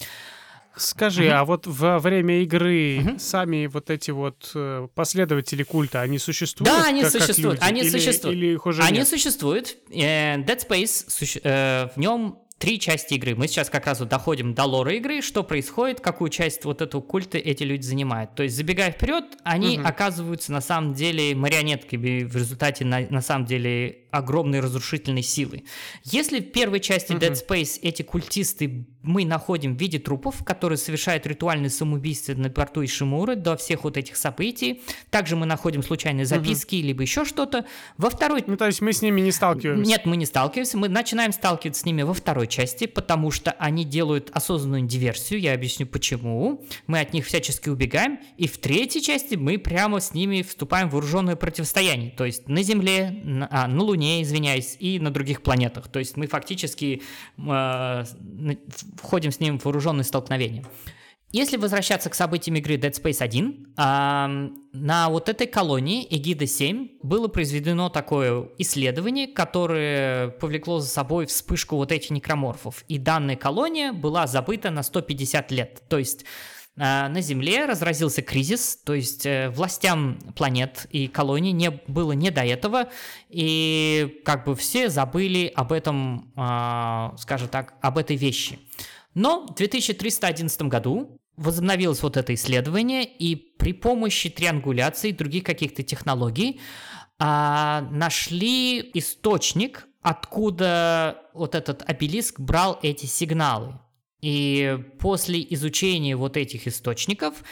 Скажи, mm-hmm. а вот во время игры mm-hmm. сами вот эти вот э, последователи культа, они существуют? Да, они как, существуют. Как они или, существуют. Или их уже они нет? существуют. Э, Dead Space, суще... э, в нем три части игры. Мы сейчас как раз вот доходим до лора игры, что происходит, какую часть вот этого культа эти люди занимают. То есть, забегая вперед, они угу. оказываются на самом деле марионетками в результате на, на самом деле огромной разрушительной силы. Если в первой части угу. Dead Space эти культисты мы находим в виде трупов, которые совершают ритуальные самоубийства на борту Ишимуры до всех вот этих событий. Также мы находим случайные записки, угу. либо еще что-то. Во второй... Ну, то есть мы с ними не сталкиваемся? Нет, мы не сталкиваемся. Мы начинаем сталкиваться с ними во второй части, потому что они делают осознанную диверсию. Я объясню почему. Мы от них всячески убегаем. И в третьей части мы прямо с ними вступаем в вооруженное противостояние. То есть на Земле, на, а, на Луне, извиняюсь, и на других планетах. То есть мы фактически э, входим с ним в вооруженное столкновение. Если возвращаться к событиям игры Dead Space 1, э, на вот этой колонии Эгида 7 было произведено такое исследование, которое повлекло за собой вспышку вот этих некроморфов. И данная колония была забыта на 150 лет. То есть на Земле разразился кризис, то есть э, властям планет и колоний не было не до этого, и как бы все забыли об этом, э, скажем так, об этой вещи. Но в 2311 году возобновилось вот это исследование, и при помощи триангуляции и других каких-то технологий а, нашли источник, откуда вот этот обелиск брал эти сигналы. И после изучения вот этих источников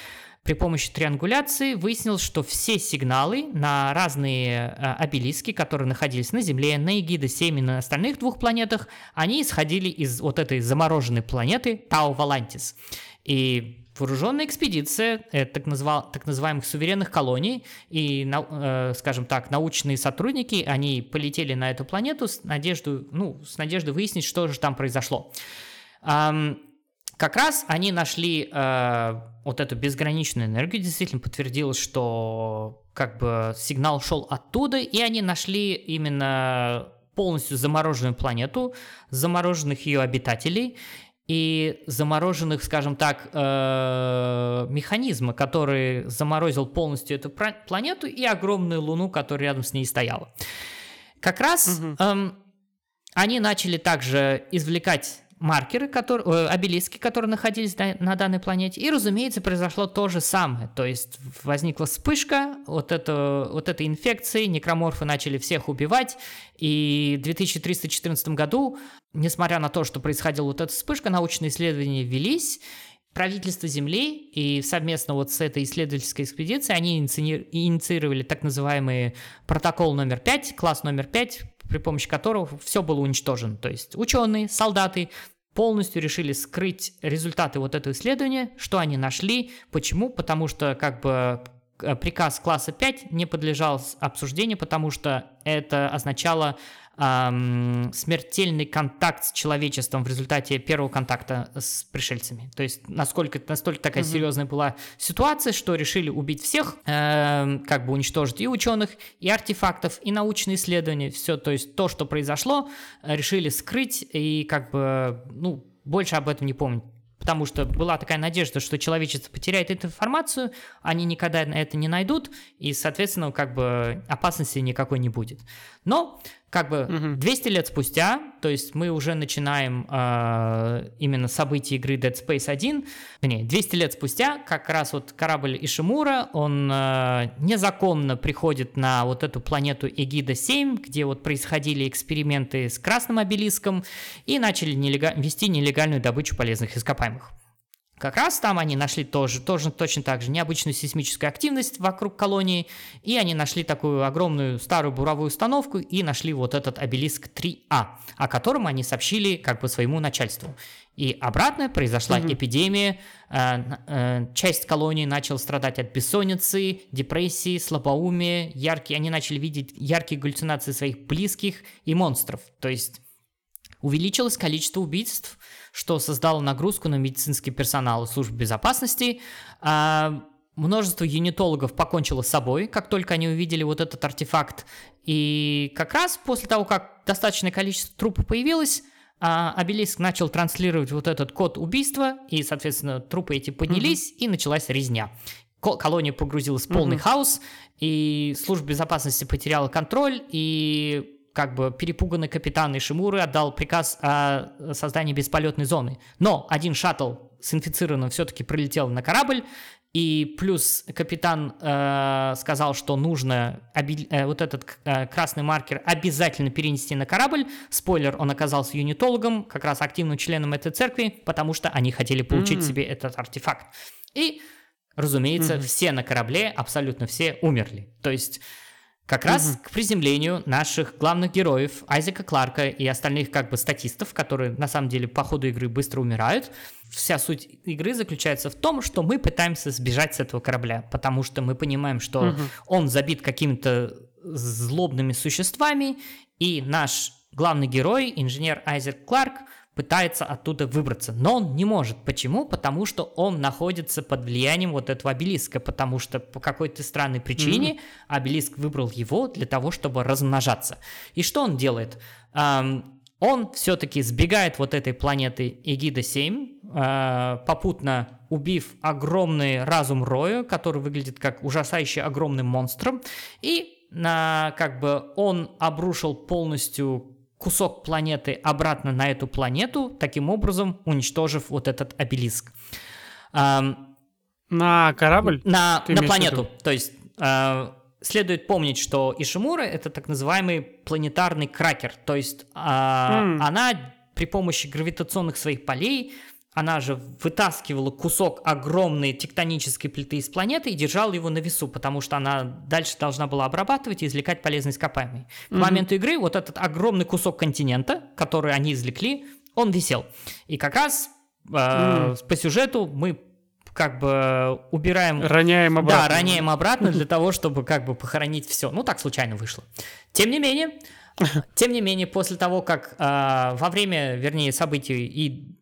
при помощи триангуляции выяснилось, что все сигналы на разные э, обелиски, которые находились на Земле, на Эгида-7 и на остальных двух планетах, они исходили из вот этой замороженной планеты Тау-Валантис. И вооруженная экспедиция э, так, назвал, так называемых суверенных колоний и, э, скажем так, научные сотрудники, они полетели на эту планету с надеждой, ну, с надеждой выяснить, что же там произошло. Как раз они нашли э, вот эту безграничную энергию, действительно подтвердилось, что как бы сигнал шел оттуда, и они нашли именно полностью замороженную планету, замороженных ее обитателей и замороженных, скажем так, э, механизма, который заморозил полностью эту планету и огромную Луну, которая рядом с ней стояла. Как раз угу. эм, они начали также извлекать маркеры, которые, э, обелиски, которые находились на, данной планете. И, разумеется, произошло то же самое. То есть возникла вспышка вот, это, вот этой инфекции, некроморфы начали всех убивать. И в 2314 году, несмотря на то, что происходила вот эта вспышка, научные исследования велись. Правительство Земли и совместно вот с этой исследовательской экспедицией они инициировали так называемый протокол номер 5, класс номер 5, при помощи которого все было уничтожено. То есть ученые, солдаты полностью решили скрыть результаты вот этого исследования, что они нашли, почему, потому что как бы приказ класса 5 не подлежал обсуждению, потому что это означало эм, смертельный контакт с человечеством в результате первого контакта с пришельцами. То есть насколько настолько такая mm-hmm. серьезная была ситуация, что решили убить всех, э, как бы уничтожить и ученых, и артефактов, и научные исследования, все, то есть то, что произошло, решили скрыть и как бы, ну, больше об этом не помнить потому что была такая надежда, что человечество потеряет эту информацию, они никогда это не найдут, и, соответственно, как бы опасности никакой не будет. Но как бы угу. 200 лет спустя, то есть мы уже начинаем э, именно события игры Dead Space 1, не, 200 лет спустя как раз вот корабль Ишимура, он э, незаконно приходит на вот эту планету Эгида-7, где вот происходили эксперименты с красным обелиском и начали нелега- вести нелегальную добычу полезных ископаемых. Как раз там они нашли тоже, тоже точно так же необычную сейсмическую активность вокруг колонии, и они нашли такую огромную старую буровую установку и нашли вот этот обелиск 3А, о котором они сообщили как бы своему начальству. И обратно произошла mm эпидемия, э, э, часть колонии начала страдать от бессонницы, депрессии, слабоумия, яркие, они начали видеть яркие галлюцинации своих близких и монстров. То есть увеличилось количество убийств, что создало нагрузку на медицинский персонал и службы безопасности. А, множество юнитологов покончило с собой, как только они увидели вот этот артефакт. И как раз после того, как достаточное количество трупов появилось, а, Обелиск начал транслировать вот этот код убийства, и, соответственно, трупы эти поднялись, mm-hmm. и началась резня. Колония погрузилась в полный mm-hmm. хаос, и служба безопасности потеряла контроль, и как бы перепуганный капитан Ишимуры отдал приказ о создании бесполетной зоны. Но один шаттл с инфицированным все-таки прилетел на корабль, и плюс капитан э, сказал, что нужно оби- э, вот этот э, красный маркер обязательно перенести на корабль. Спойлер, он оказался юнитологом, как раз активным членом этой церкви, потому что они хотели получить mm-hmm. себе этот артефакт. И, разумеется, mm-hmm. все на корабле, абсолютно все умерли. То есть как раз угу. к приземлению наших главных героев Айзека Кларка и остальных как бы статистов, которые на самом деле по ходу игры быстро умирают. Вся суть игры заключается в том, что мы пытаемся сбежать с этого корабля, потому что мы понимаем, что угу. он забит какими-то злобными существами, и наш главный герой, инженер Айзек Кларк, пытается оттуда выбраться, но он не может. Почему? Потому что он находится под влиянием вот этого обелиска, потому что по какой-то странной причине mm-hmm. обелиск выбрал его для того, чтобы размножаться. И что он делает? Um, он все-таки сбегает вот этой планеты Эгида-7, э, а, попутно убив огромный разум Роя, который выглядит как ужасающе огромным монстром, и на, как бы он обрушил полностью кусок планеты обратно на эту планету, таким образом уничтожив вот этот обелиск. На корабль? На, на планету. То есть э, следует помнить, что Ишимура это так называемый планетарный кракер. То есть э, mm. она при помощи гравитационных своих полей она же вытаскивала кусок огромной тектонической плиты из планеты и держала его на весу, потому что она дальше должна была обрабатывать и извлекать полезные ископаемые. К mm-hmm. моменту игры вот этот огромный кусок континента, который они извлекли, он висел. И как раз э, mm. по сюжету мы как бы убираем... Роняем обратно. Да, роняем обратно для того, чтобы как бы похоронить все. Ну, так случайно вышло. Тем не менее, тем не менее, после того, как э, во время, вернее, событий и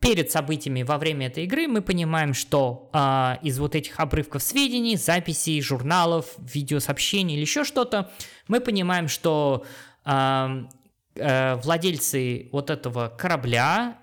перед событиями во время этой игры мы понимаем, что э, из вот этих обрывков сведений, записей, журналов, видеосообщений или еще что-то, мы понимаем, что э, э, владельцы вот этого корабля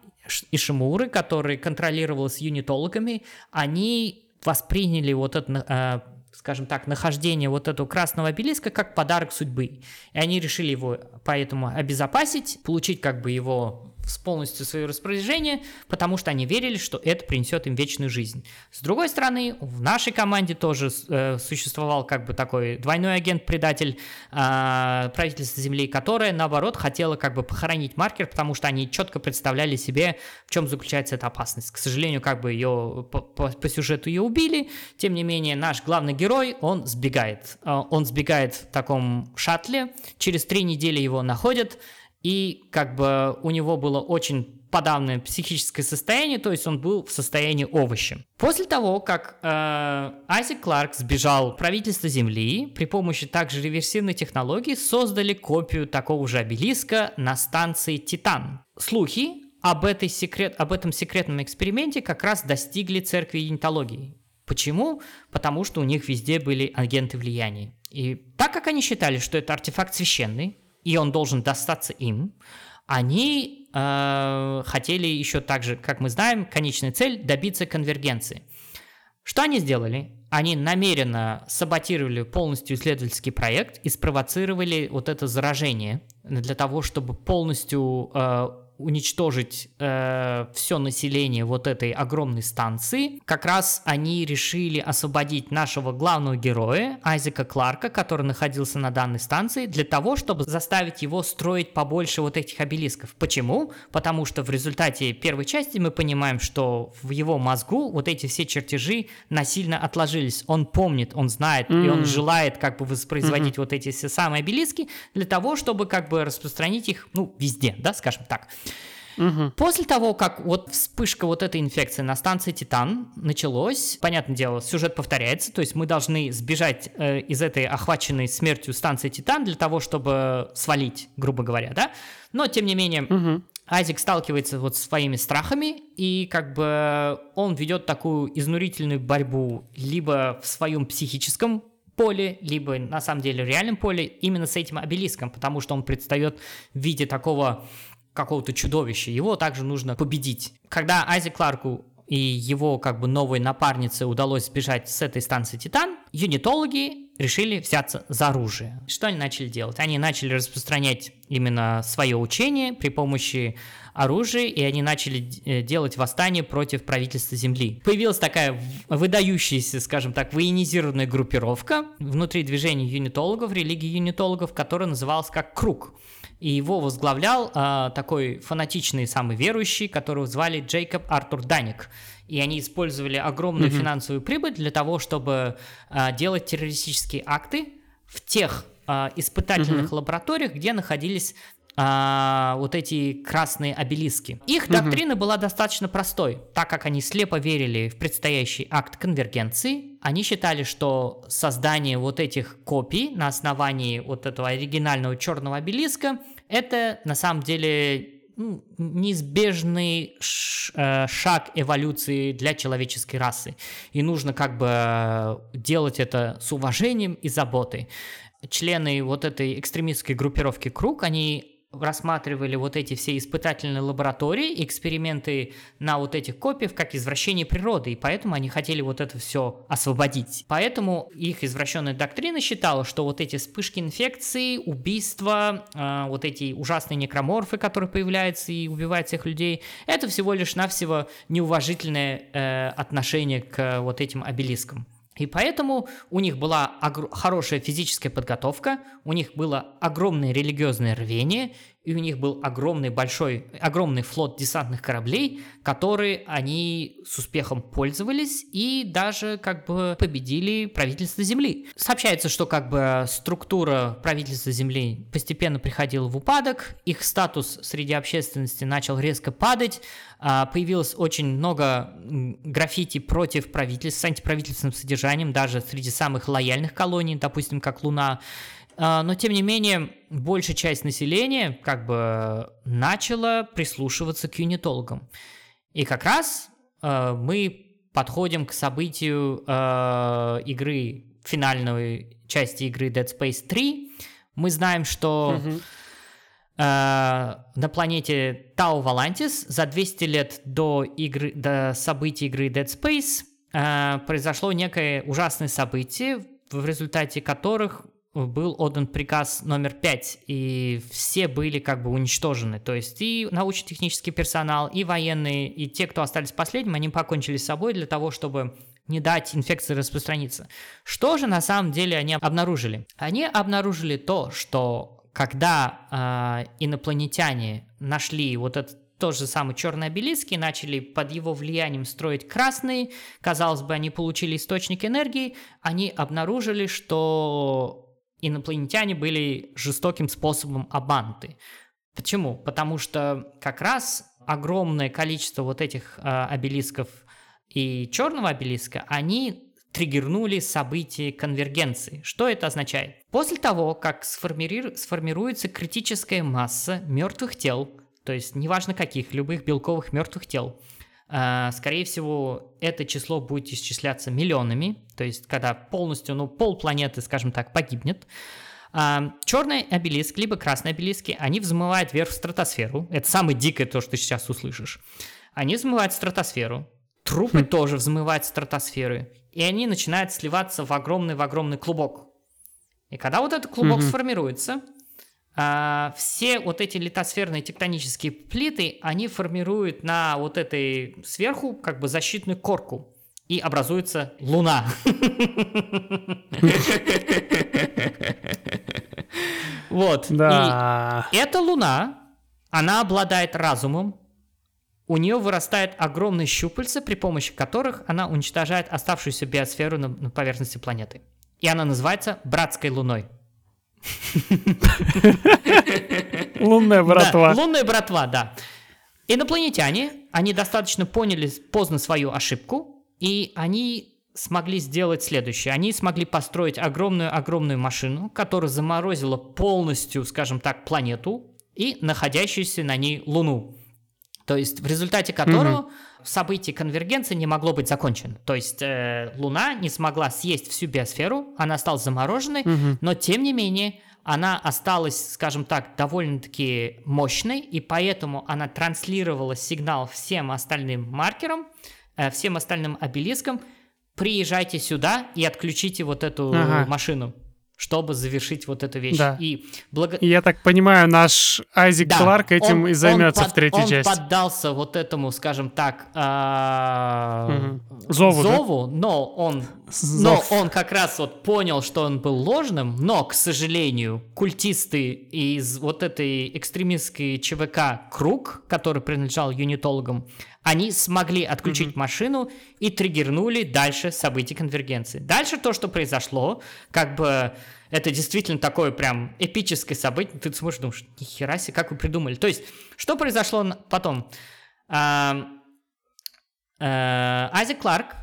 Ишимуры, который контролировался юнитологами, они восприняли вот это скажем так, нахождение вот этого красного обелиска как подарок судьбы. И они решили его поэтому обезопасить, получить как бы его полностью свое распоряжение, потому что они верили, что это принесет им вечную жизнь. С другой стороны, в нашей команде тоже э, существовал как бы такой двойной агент-предатель э, правительства Земли, которое, наоборот, хотело как бы похоронить маркер, потому что они четко представляли себе, в чем заключается эта опасность. К сожалению, как бы ее по, по, по сюжету ее убили, тем не менее, наш главный герой, он сбегает. Э, он сбегает в таком шаттле, через три недели его находят, и как бы у него было очень подавленное психическое состояние, то есть он был в состоянии овоща. После того, как э, Айзек Кларк сбежал правительство Земли, при помощи также реверсивной технологии создали копию такого же обелиска на станции Титан. Слухи об, этой секрет, об этом секретном эксперименте как раз достигли церкви юнитологии. Почему? Потому что у них везде были агенты влияния. И так как они считали, что это артефакт священный, и он должен достаться им, они э, хотели еще также, как мы знаем, конечная цель добиться конвергенции. Что они сделали? Они намеренно саботировали полностью исследовательский проект и спровоцировали вот это заражение для того, чтобы полностью э, уничтожить э, все население вот этой огромной станции, как раз они решили освободить нашего главного героя, Айзека Кларка, который находился на данной станции, для того, чтобы заставить его строить побольше вот этих обелисков. Почему? Потому что в результате первой части мы понимаем, что в его мозгу вот эти все чертежи насильно отложились. Он помнит, он знает, mm-hmm. и он желает как бы воспроизводить mm-hmm. вот эти все самые обелиски для того, чтобы как бы распространить их, ну, везде, да, скажем так. Угу. После того, как вот вспышка вот этой инфекции на станции Титан началось, понятное дело, сюжет повторяется, то есть мы должны сбежать э, из этой охваченной смертью станции Титан для того, чтобы свалить, грубо говоря, да? Но, тем не менее, угу. Айзек сталкивается вот с своими страхами, и как бы он ведет такую изнурительную борьбу либо в своем психическом поле, либо на самом деле в реальном поле именно с этим обелиском, потому что он предстает в виде такого какого-то чудовища, его также нужно победить. Когда Айзи Кларку и его как бы новой напарнице удалось сбежать с этой станции Титан, юнитологи решили взяться за оружие. Что они начали делать? Они начали распространять именно свое учение при помощи оружия, и они начали э, делать восстание против правительства Земли. Появилась такая выдающаяся, скажем так, военизированная группировка внутри движения юнитологов, религии юнитологов, которая называлась как «Круг». И его возглавлял э, такой фанатичный самый верующий, которого звали Джейкоб Артур Даник и они использовали огромную mm-hmm. финансовую прибыль для того, чтобы а, делать террористические акты в тех а, испытательных mm-hmm. лабораториях, где находились а, вот эти красные обелиски. Их угу. доктрина была достаточно простой, так как они слепо верили в предстоящий акт конвергенции. Они считали, что создание вот этих копий на основании вот этого оригинального черного обелиска это на самом деле ну, неизбежный э, шаг эволюции для человеческой расы. И нужно как бы э, делать это с уважением и заботой. Члены вот этой экстремистской группировки «Круг», они рассматривали вот эти все испытательные лаборатории, эксперименты на вот этих копиях как извращение природы, и поэтому они хотели вот это все освободить. Поэтому их извращенная доктрина считала, что вот эти вспышки инфекции, убийства, э, вот эти ужасные некроморфы, которые появляются и убивают всех людей, это всего лишь навсего неуважительное э, отношение к вот этим обелискам. И поэтому у них была хорошая физическая подготовка, у них было огромное религиозное рвение, и у них был огромный большой, огромный флот десантных кораблей, которые они с успехом пользовались и даже как бы победили правительство Земли. Сообщается, что как бы структура правительства Земли постепенно приходила в упадок, их статус среди общественности начал резко падать, а, появилось очень много граффити против правительств с антиправительственным содержанием, даже среди самых лояльных колоний, допустим, как Луна, но, тем не менее, большая часть населения как бы начала прислушиваться к юнитологам. И как раз э, мы подходим к событию э, игры, финальной части игры Dead Space 3. Мы знаем, что mm-hmm. э, на планете Тау Валантис за 200 лет до, игры, до событий игры Dead Space э, произошло некое ужасное событие, в результате которых был отдан приказ номер пять, и все были как бы уничтожены. То есть и научно-технический персонал, и военные, и те, кто остались последним, они покончили с собой для того, чтобы не дать инфекции распространиться. Что же на самом деле они обнаружили? Они обнаружили то, что когда э, инопланетяне нашли вот этот тот же самый черный обелиск и начали под его влиянием строить красный, казалось бы, они получили источник энергии, они обнаружили, что инопланетяне были жестоким способом обмануты. Почему? Потому что как раз огромное количество вот этих э, обелисков и черного обелиска, они триггернули события конвергенции. Что это означает? После того, как сформири... сформируется критическая масса мертвых тел, то есть неважно каких, любых белковых мертвых тел, скорее всего, это число будет исчисляться миллионами, то есть когда полностью, ну, пол планеты, скажем так, погибнет. А, черный обелиск, либо красный обелиски, они взмывают вверх в стратосферу. Это самое дикое то, что ты сейчас услышишь. Они взмывают в стратосферу. Трупы хм. тоже взмывают в стратосферы. И они начинают сливаться в огромный-в огромный клубок. И когда вот этот клубок mm сформируется, а, все вот эти литосферные тектонические плиты, они формируют на вот этой сверху как бы защитную корку. И образуется Луна. Вот. Да. И эта Луна, она обладает разумом, у нее вырастает огромные щупальца, при помощи которых она уничтожает оставшуюся биосферу на, на поверхности планеты. И она называется Братской Луной. Лунная братва. Да, лунная братва, да. Инопланетяне, они достаточно поняли поздно свою ошибку, и они смогли сделать следующее. Они смогли построить огромную-огромную машину, которая заморозила полностью, скажем так, планету и находящуюся на ней Луну. То есть в результате которого угу. событие конвергенции не могло быть закончено. То есть э, Луна не смогла съесть всю биосферу, она осталась замороженной, угу. но тем не менее она осталась, скажем так, довольно-таки мощной, и поэтому она транслировала сигнал всем остальным маркерам, э, всем остальным обелискам, приезжайте сюда и отключите вот эту Ага. машину, чтобы завершить вот эту вещь. Да. И благо... Я так понимаю, наш Айзек Да, Кларк этим он- и займется он в третьей он части. поддался вот этому, скажем так, а, Мгм. Зову, да? зову, но он. Но он как раз вот понял, что он был ложным, но, к сожалению, культисты из вот этой экстремистской ЧВК «Круг», который принадлежал юнитологам, они смогли отключить машину и триггернули дальше события конвергенции. Дальше то, что произошло, как бы это действительно такое прям эпическое событие. Ты смотришь, думаешь, нихера себе, как вы придумали. То есть, что произошло потом? Ам, э, Айзек Кларк,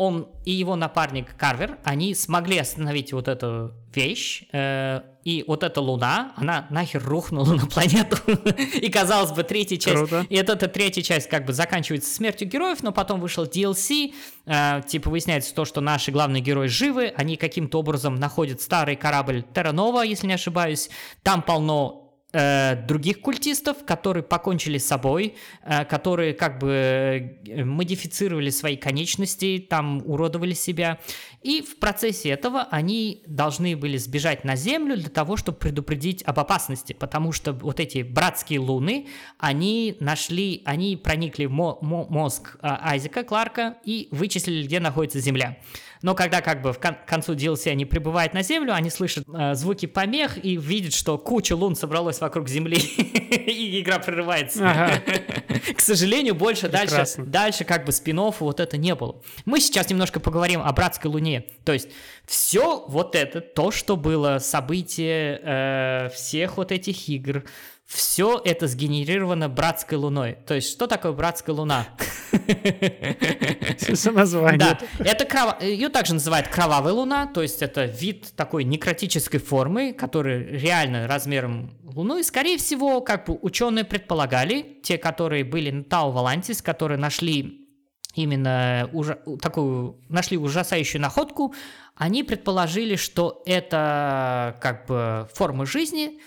он и его напарник Карвер, они смогли остановить вот эту вещь, э, и вот эта луна, она нахер рухнула на планету. И, казалось бы, третья часть... Круто. И эта, эта третья часть как бы заканчивается смертью героев, но потом вышел DLC, э, типа выясняется то, что наши главные герои живы, они каким-то образом находят старый корабль Терранова, если не ошибаюсь, там полно других культистов, которые покончили с собой, э, которые как бы э, модифицировали свои конечности, там уродовали себя. И в процессе этого они должны были сбежать на Землю для того, чтобы предупредить об опасности, потому что вот эти братские луны, они нашли, они проникли в мо- мо- мозг э, Айзека Кларка и вычислили, где находится Земля. Но когда как бы в кон- концу DLC они прибывают на Землю, они слышат э, звуки помех и видят, что куча лун собралась вокруг Земли, и игра прерывается. К сожалению, больше дальше, дальше как бы спин вот это не было. Мы сейчас немножко поговорим о братской луне. То есть все вот это, то, что было, событие э, всех вот этих игр, все это сгенерировано братской луной. То есть что такое братская луна? Все название. Да, это крова... ее также называют кровавая луна, то есть это вид такой некротической формы, который реально размером луну, и скорее всего, как бы ученые предполагали, те, которые были на Тау Валантис, которые нашли именно ужа... такую, нашли ужасающую находку, они предположили, что это как бы форма жизни,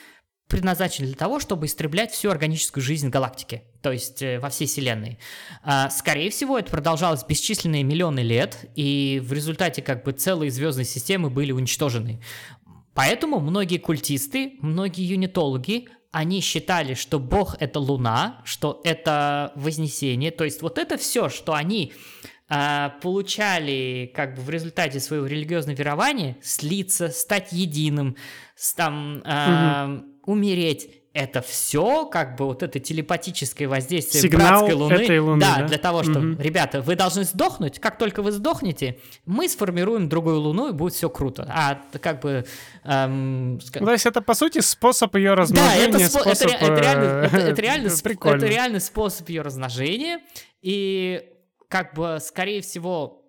предназначены для того, чтобы истреблять всю органическую жизнь галактики, то есть э, во всей Вселенной. А, скорее всего, это продолжалось бесчисленные миллионы лет, и в результате как бы целые звездные системы были уничтожены. Поэтому многие культисты, многие юнитологи, они считали, что Бог это Луна, что это Вознесение, то есть вот это все, что они а, получали как бы в результате своего религиозного верования, слиться, стать единым, там а, умереть. Это все как бы вот это телепатическое воздействие Сигнал братской луны. этой луны, да, да? для того, что, Мгм. ребята, вы должны сдохнуть. Как только вы сдохнете, мы сформируем другую луну, и будет все круто. А как бы... эм, Ну, То есть это, по сути, способ ее да, размножения, это, спо- способ... ре- это реально, э, это, это реально это реальный способ ее размножения. И как бы, скорее всего,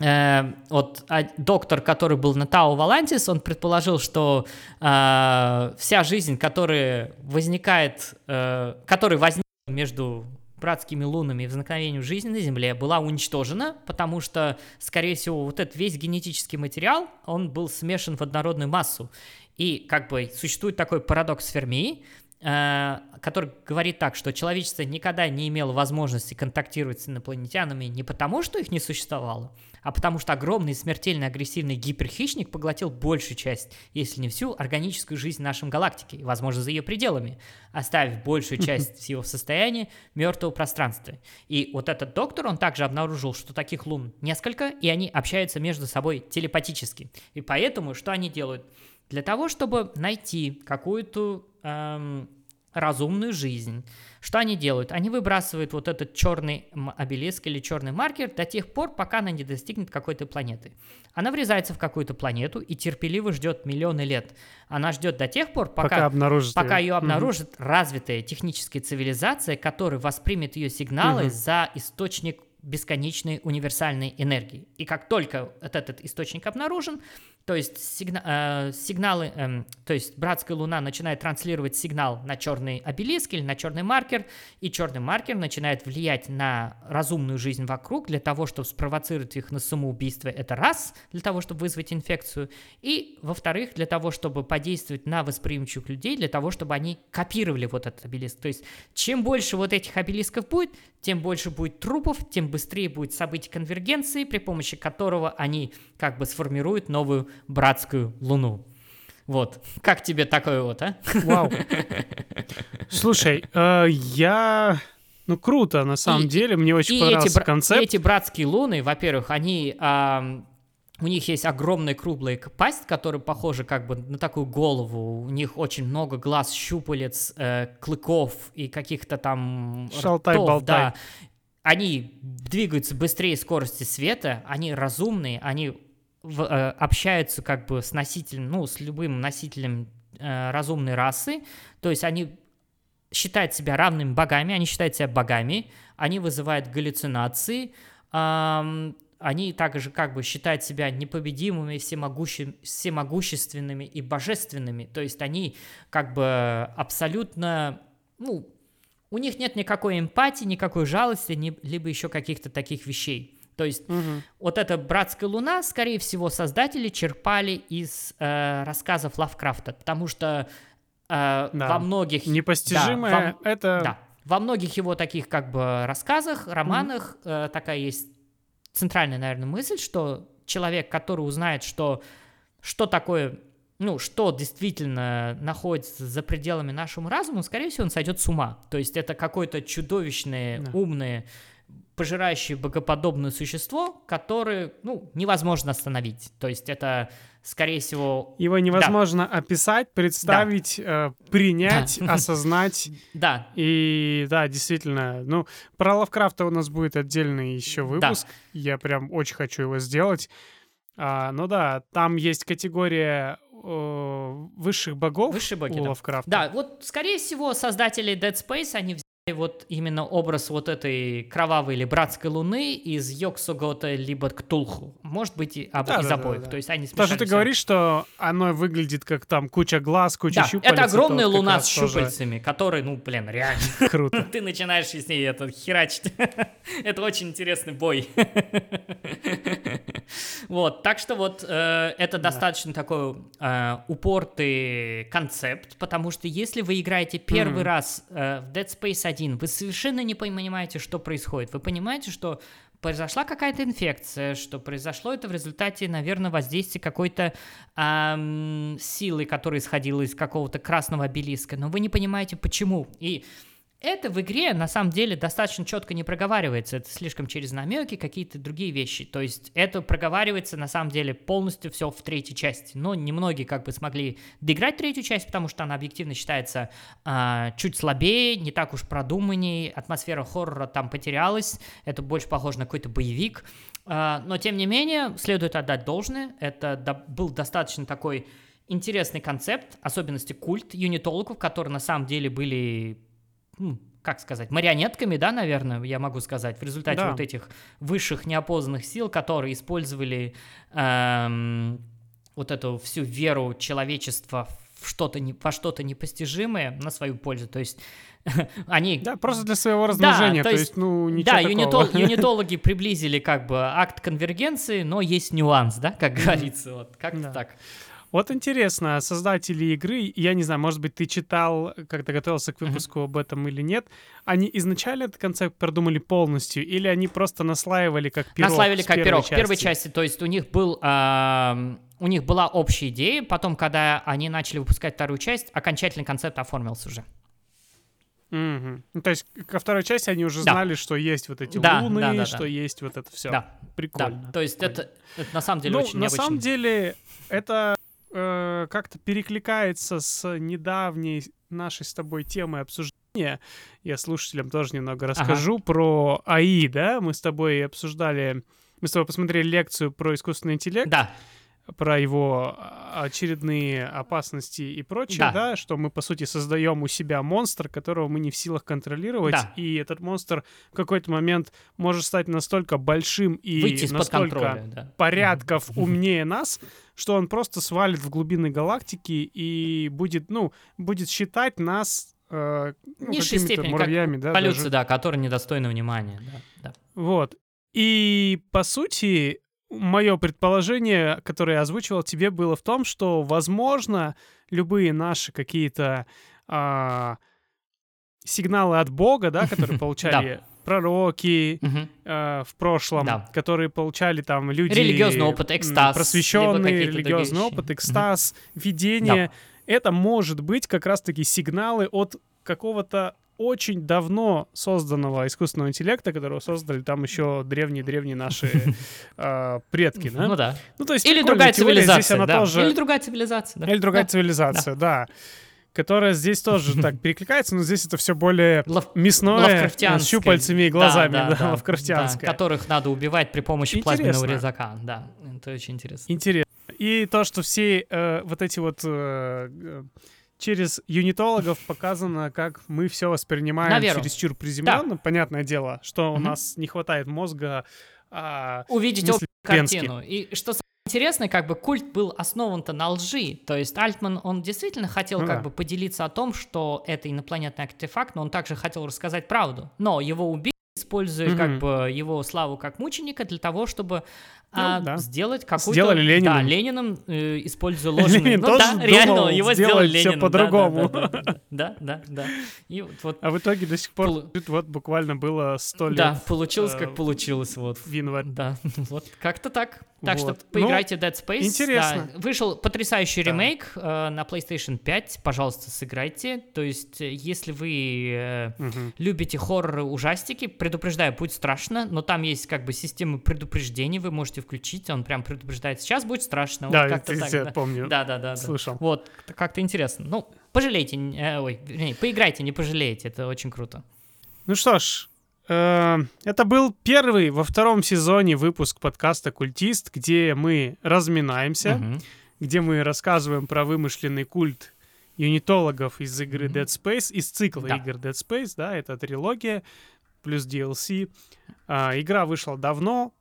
э, вот а, доктор, который был на Тау Валантис, он предположил, что э, вся жизнь, которая возникает, э, которая возникла между братскими лунами и возникновением жизни на Земле была уничтожена, потому что, скорее всего, вот этот весь генетический материал, он был смешан в однородную массу. И как бы существует такой парадокс Ферми, который говорит так, что человечество никогда не имело возможности контактировать с инопланетянами не потому, что их не существовало, а потому что огромный смертельно агрессивный гиперхищник поглотил большую часть, если не всю, органическую жизнь нашей галактики, и, возможно, за ее пределами, оставив большую часть всего состояния мертвого пространства. И вот этот доктор, он также обнаружил, что таких лун несколько, и они общаются между собой телепатически. И поэтому что они делают? Для того, чтобы найти какую-то эм, разумную жизнь, что они делают? Они выбрасывают вот этот черный обелиск или черный маркер до тех пор, пока она не достигнет какой-то планеты. Она врезается в какую-то планету и терпеливо ждет миллионы лет. Она ждет до тех пор, Пока, пока, обнаружит пока ее обнаружит развитая техническая цивилизация, которая воспримет ее сигналы Мгм. за источник бесконечной универсальной энергии. И как только этот источник обнаружен, то есть сигна- э, сигналы, эм, то есть братская луна начинает транслировать сигнал на черный обелиск или на черный маркер, и черный маркер начинает влиять на разумную жизнь вокруг для того, чтобы спровоцировать их на самоубийство. Это раз, для того, чтобы вызвать инфекцию, и во-вторых, для того, чтобы подействовать на восприимчивых людей, для того, чтобы они копировали вот этот обелиск. То есть чем больше вот этих обелисков будет, тем больше будет трупов, тем быстрее будет событие конвергенции, при помощи которого они как бы сформируют новую братскую Луну. Вот. Как тебе такое вот, а? Вау. Слушай, э, я... Ну, круто, на самом И- деле. Мне очень понравился эти, концепт. эти братские луны, во-первых, они... ам, у них есть огромная круглая пасть, которая похожа как бы на такую голову. У них очень много глаз, щупалец, э, клыков и каких-то там Шалтай-болтай. да. Они двигаются быстрее скорости света, они разумные, они в- э, общаются как бы с носителем, ну, с любым носителем э, разумной расы. То есть они считают себя равными богами, они считают себя богами, они вызывают галлюцинации, ам, они также как бы считают себя непобедимыми, всемогущи- всемогущественными и божественными. То есть они как бы абсолютно, ну, у них нет никакой эмпатии, никакой жалости, ни- либо еще каких-то таких вещей. То есть Мгм. вот эта «Братская луна», скорее всего, создатели черпали из э, рассказов Лавкрафта, потому что э, Да. во многих... Непостижимое Да, это... Да. Во многих его таких как бы рассказах, романах э, такая есть центральная, наверное, мысль, что человек, который узнает, что что такое, ну, что действительно находится за пределами нашего разума, скорее всего, он сойдет с ума. То есть это какое-то чудовищное, Да. умное, пожирающее богоподобное существо, которое, ну, невозможно остановить. То есть это, скорее всего, Его невозможно описать, представить, э, принять, Да. осознать. да, И да, действительно, ну, про Лавкрафта у нас будет отдельный еще Да. выпуск. Я прям очень хочу его сделать. А, ну да, там есть категория э, высших богов высшие боги, у да. Лавкрафта. Да, вот, скорее всего, создатели Dead Space, они вот именно образ вот этой кровавой или братской луны из Йоксугота либо Ктулху. Может быть, и об- Да, из да, да, обоих. да. То есть они Даже ты говоришь, что оно выглядит как там куча глаз, куча Да, щупалец. это огромная вот луна с тоже щупальцами, которые, ну, блин, реально. Круто. Ты начинаешь с ней это херачить. Это очень интересный бой. Вот, так что вот э, это достаточно такой э, упортый концепт, потому что если вы играете первый раз э, в Dead Space 1, вы совершенно не понимаете, что происходит. Вы понимаете, что произошла какая-то инфекция, что произошло это в результате, наверное, воздействия какой-то ам, силы, которая исходила из какого-то красного обелиска, но вы не понимаете, почему. И это в игре на самом деле достаточно четко не проговаривается. Это слишком через намеки, какие-то другие вещи. То есть это проговаривается на самом деле полностью все в третьей части. Но немногие как бы смогли доиграть третью часть, потому что она объективно считается а, чуть слабее, не так уж продуманней. Атмосфера хоррора там потерялась. Это больше похоже на какой-то боевик. А, но тем не менее, следует отдать должное. Это до- был достаточно такой интересный концепт, особенности культ юнитологов, которые на самом деле были как сказать, марионетками, да, наверное, я могу сказать, в результате Да. вот этих высших неопознанных сил, которые использовали эм, вот эту всю веру человечества в что-то не, во что-то непостижимое на свою пользу. То есть они Да, просто для своего размножения. то то, есть- есть, ну, ничего да, юнитол- юнитологи приблизили как бы акт конвергенции, но есть нюанс, да, как говорится, вот как-то Да. так. Вот интересно, создатели игры, я не знаю, может быть, ты читал, когда готовился к выпуску об этом или нет, они изначально этот концепт продумали полностью, или они просто наслаивали как пирог Наславили с как пирог. В первой части? части, то есть у них был, ам, у них была общая идея, потом, когда они начали выпускать вторую часть, окончательный концепт оформился уже. Мгм. Ну, то есть ко второй части они уже Да. знали, что есть вот эти Да, луны, да, да, да. что есть вот это все. Да, Прикольно. да. То есть прикольно. это, это на самом деле ну, очень на необычно. самом деле, это э, как-то перекликается с недавней нашей с тобой темой обсуждения. Я слушателям тоже немного расскажу про АИ, да? Мы с тобой обсуждали, мы с тобой посмотрели лекцию про искусственный интеллект, Да, про его а, очередные опасности и прочее, Да. да, что мы, по сути, создаем у себя монстр, которого мы не в силах контролировать, Да. и этот монстр в какой-то момент может стать настолько большим и настолько. Да. порядков умнее нас, что он просто свалит в глубины галактики и будет, ну, будет считать нас э, ну, Низшей степени, муравьями, да, Полюции, даже. да, которые недостойны внимания. Да, да. Вот. И, по сути, мое предположение, которое я озвучивал тебе, было в том, что, возможно, любые наши какие-то а, сигналы от Бога, да, которые получали пророки э, в прошлом, которые получали там люди... Религиозный опыт, экстаз, Просвещенный религиозный опыт, экстаз, видение. Это может быть как раз-таки сигналы от какого-то очень давно созданного искусственного интеллекта, которого создали там еще древние-древние наши э, предки, да? Ну да. Ну, то есть Или другая теория, здесь цивилизация, она да. тоже... Или другая цивилизация, да. Или другая Да. цивилизация, да. Которая здесь тоже так перекликается, но здесь это все более Лав- мясное, с Лавкрафтианская. щупальцами и глазами, да, да, лавкрафтианское. да, которых надо убивать при помощи плазменного Интересно. резака. Да, это очень интересно. Интересно. И то, что все э, вот эти вот э, э, через юнитологов показано, как мы все воспринимаем На веру. чересчур приземленно. Понятное дело, что у Мгм. нас не хватает мозга. а, увидеть общую картину. И что самое интересное, как бы культ был основан-то на лжи. То есть Альтман, он действительно хотел Ну как да. бы поделиться о том, что это инопланетный артефакт, но он также хотел рассказать правду. Но его убили, используя как Мгм. бы его славу как мученика для того, чтобы Ну а, да. сделать какую-то... Сделали Лениным. Да, Лениным, э, используя ложный... Ленин ну тоже да, реально, думал его сделать сделали Лениным. по-другому. Да, да, да, да, да, да. И вот- вот, А в итоге до сих пор Полу- вот буквально было сто лет да, получилось, э, как получилось. Вот. в январе. Да, вот как-то так. Так Вот. что поиграйте Dead Space. интересно. Да. Вышел потрясающий Да. ремейк э, на PlayStation 5. Пожалуйста, сыграйте. То есть, э, если вы э, любите хорроры, ужастики, предупреждаю, будет страшно, но там есть как бы система предупреждений, вы можете включить, он прям предупреждает, сейчас будет страшно. Да, вот как-то я так, я да. помню. Да, да, да, да. Слышал. Вот, как-то интересно. Ну, пожалейте, э, ой, вернее, поиграйте, не пожалеете, это очень круто. Ну что ж, э, это был первый во втором сезоне выпуск подкаста «Культист», где мы разминаемся, Мгм. где мы рассказываем про вымышленный культ юнитологов из игры. Dead Space, из цикла Да. игр Dead Space, да, это трилогия плюс DLC. А, игра вышла давно,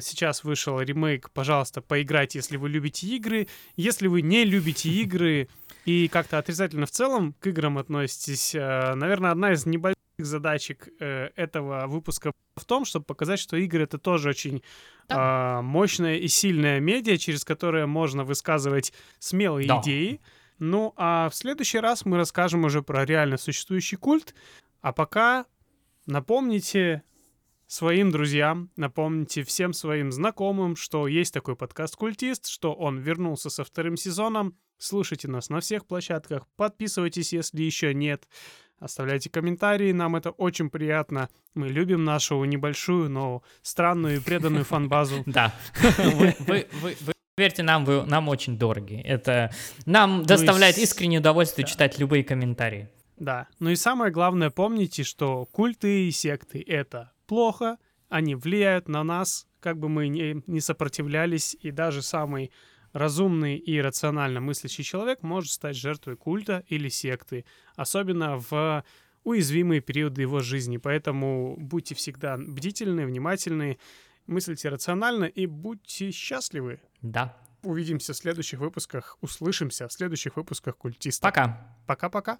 сейчас вышел ремейк, пожалуйста, поиграйте, если вы любите игры. Если вы не любите игры и как-то отрицательно в целом к играм относитесь, э, наверное, одна из небольших задачек э, этого выпуска в том, чтобы показать, что игры это тоже очень а, мощная и сильная медиа, через которое можно высказывать смелые Да. идеи. Ну, а в следующий раз мы расскажем уже про реально существующий культ. А пока напомните своим друзьям, напомните всем своим знакомым, что есть такой подкаст «Культист», что он вернулся со вторым сезоном. Слушайте нас на всех площадках, подписывайтесь, если еще нет. Оставляйте комментарии, нам это очень приятно. Мы любим нашу небольшую, но странную и преданную фан-базу. Да. Вы, вы- вы- вы верьте нам, вы нам очень дороги. Это нам Ну доставляет искреннее удовольствие читать любые комментарии. Да. Ну и самое главное, помните, что культы и секты — это плохо, они влияют на нас, как бы мы ни, не сопротивлялись, и даже самый разумный и рационально мыслящий человек может стать жертвой культа или секты, особенно в уязвимые периоды его жизни. Поэтому будьте всегда бдительны, внимательны, мыслите рационально и будьте счастливы. Да. Увидимся в следующих выпусках, услышимся в следующих выпусках культиста. Пока. Пока-пока.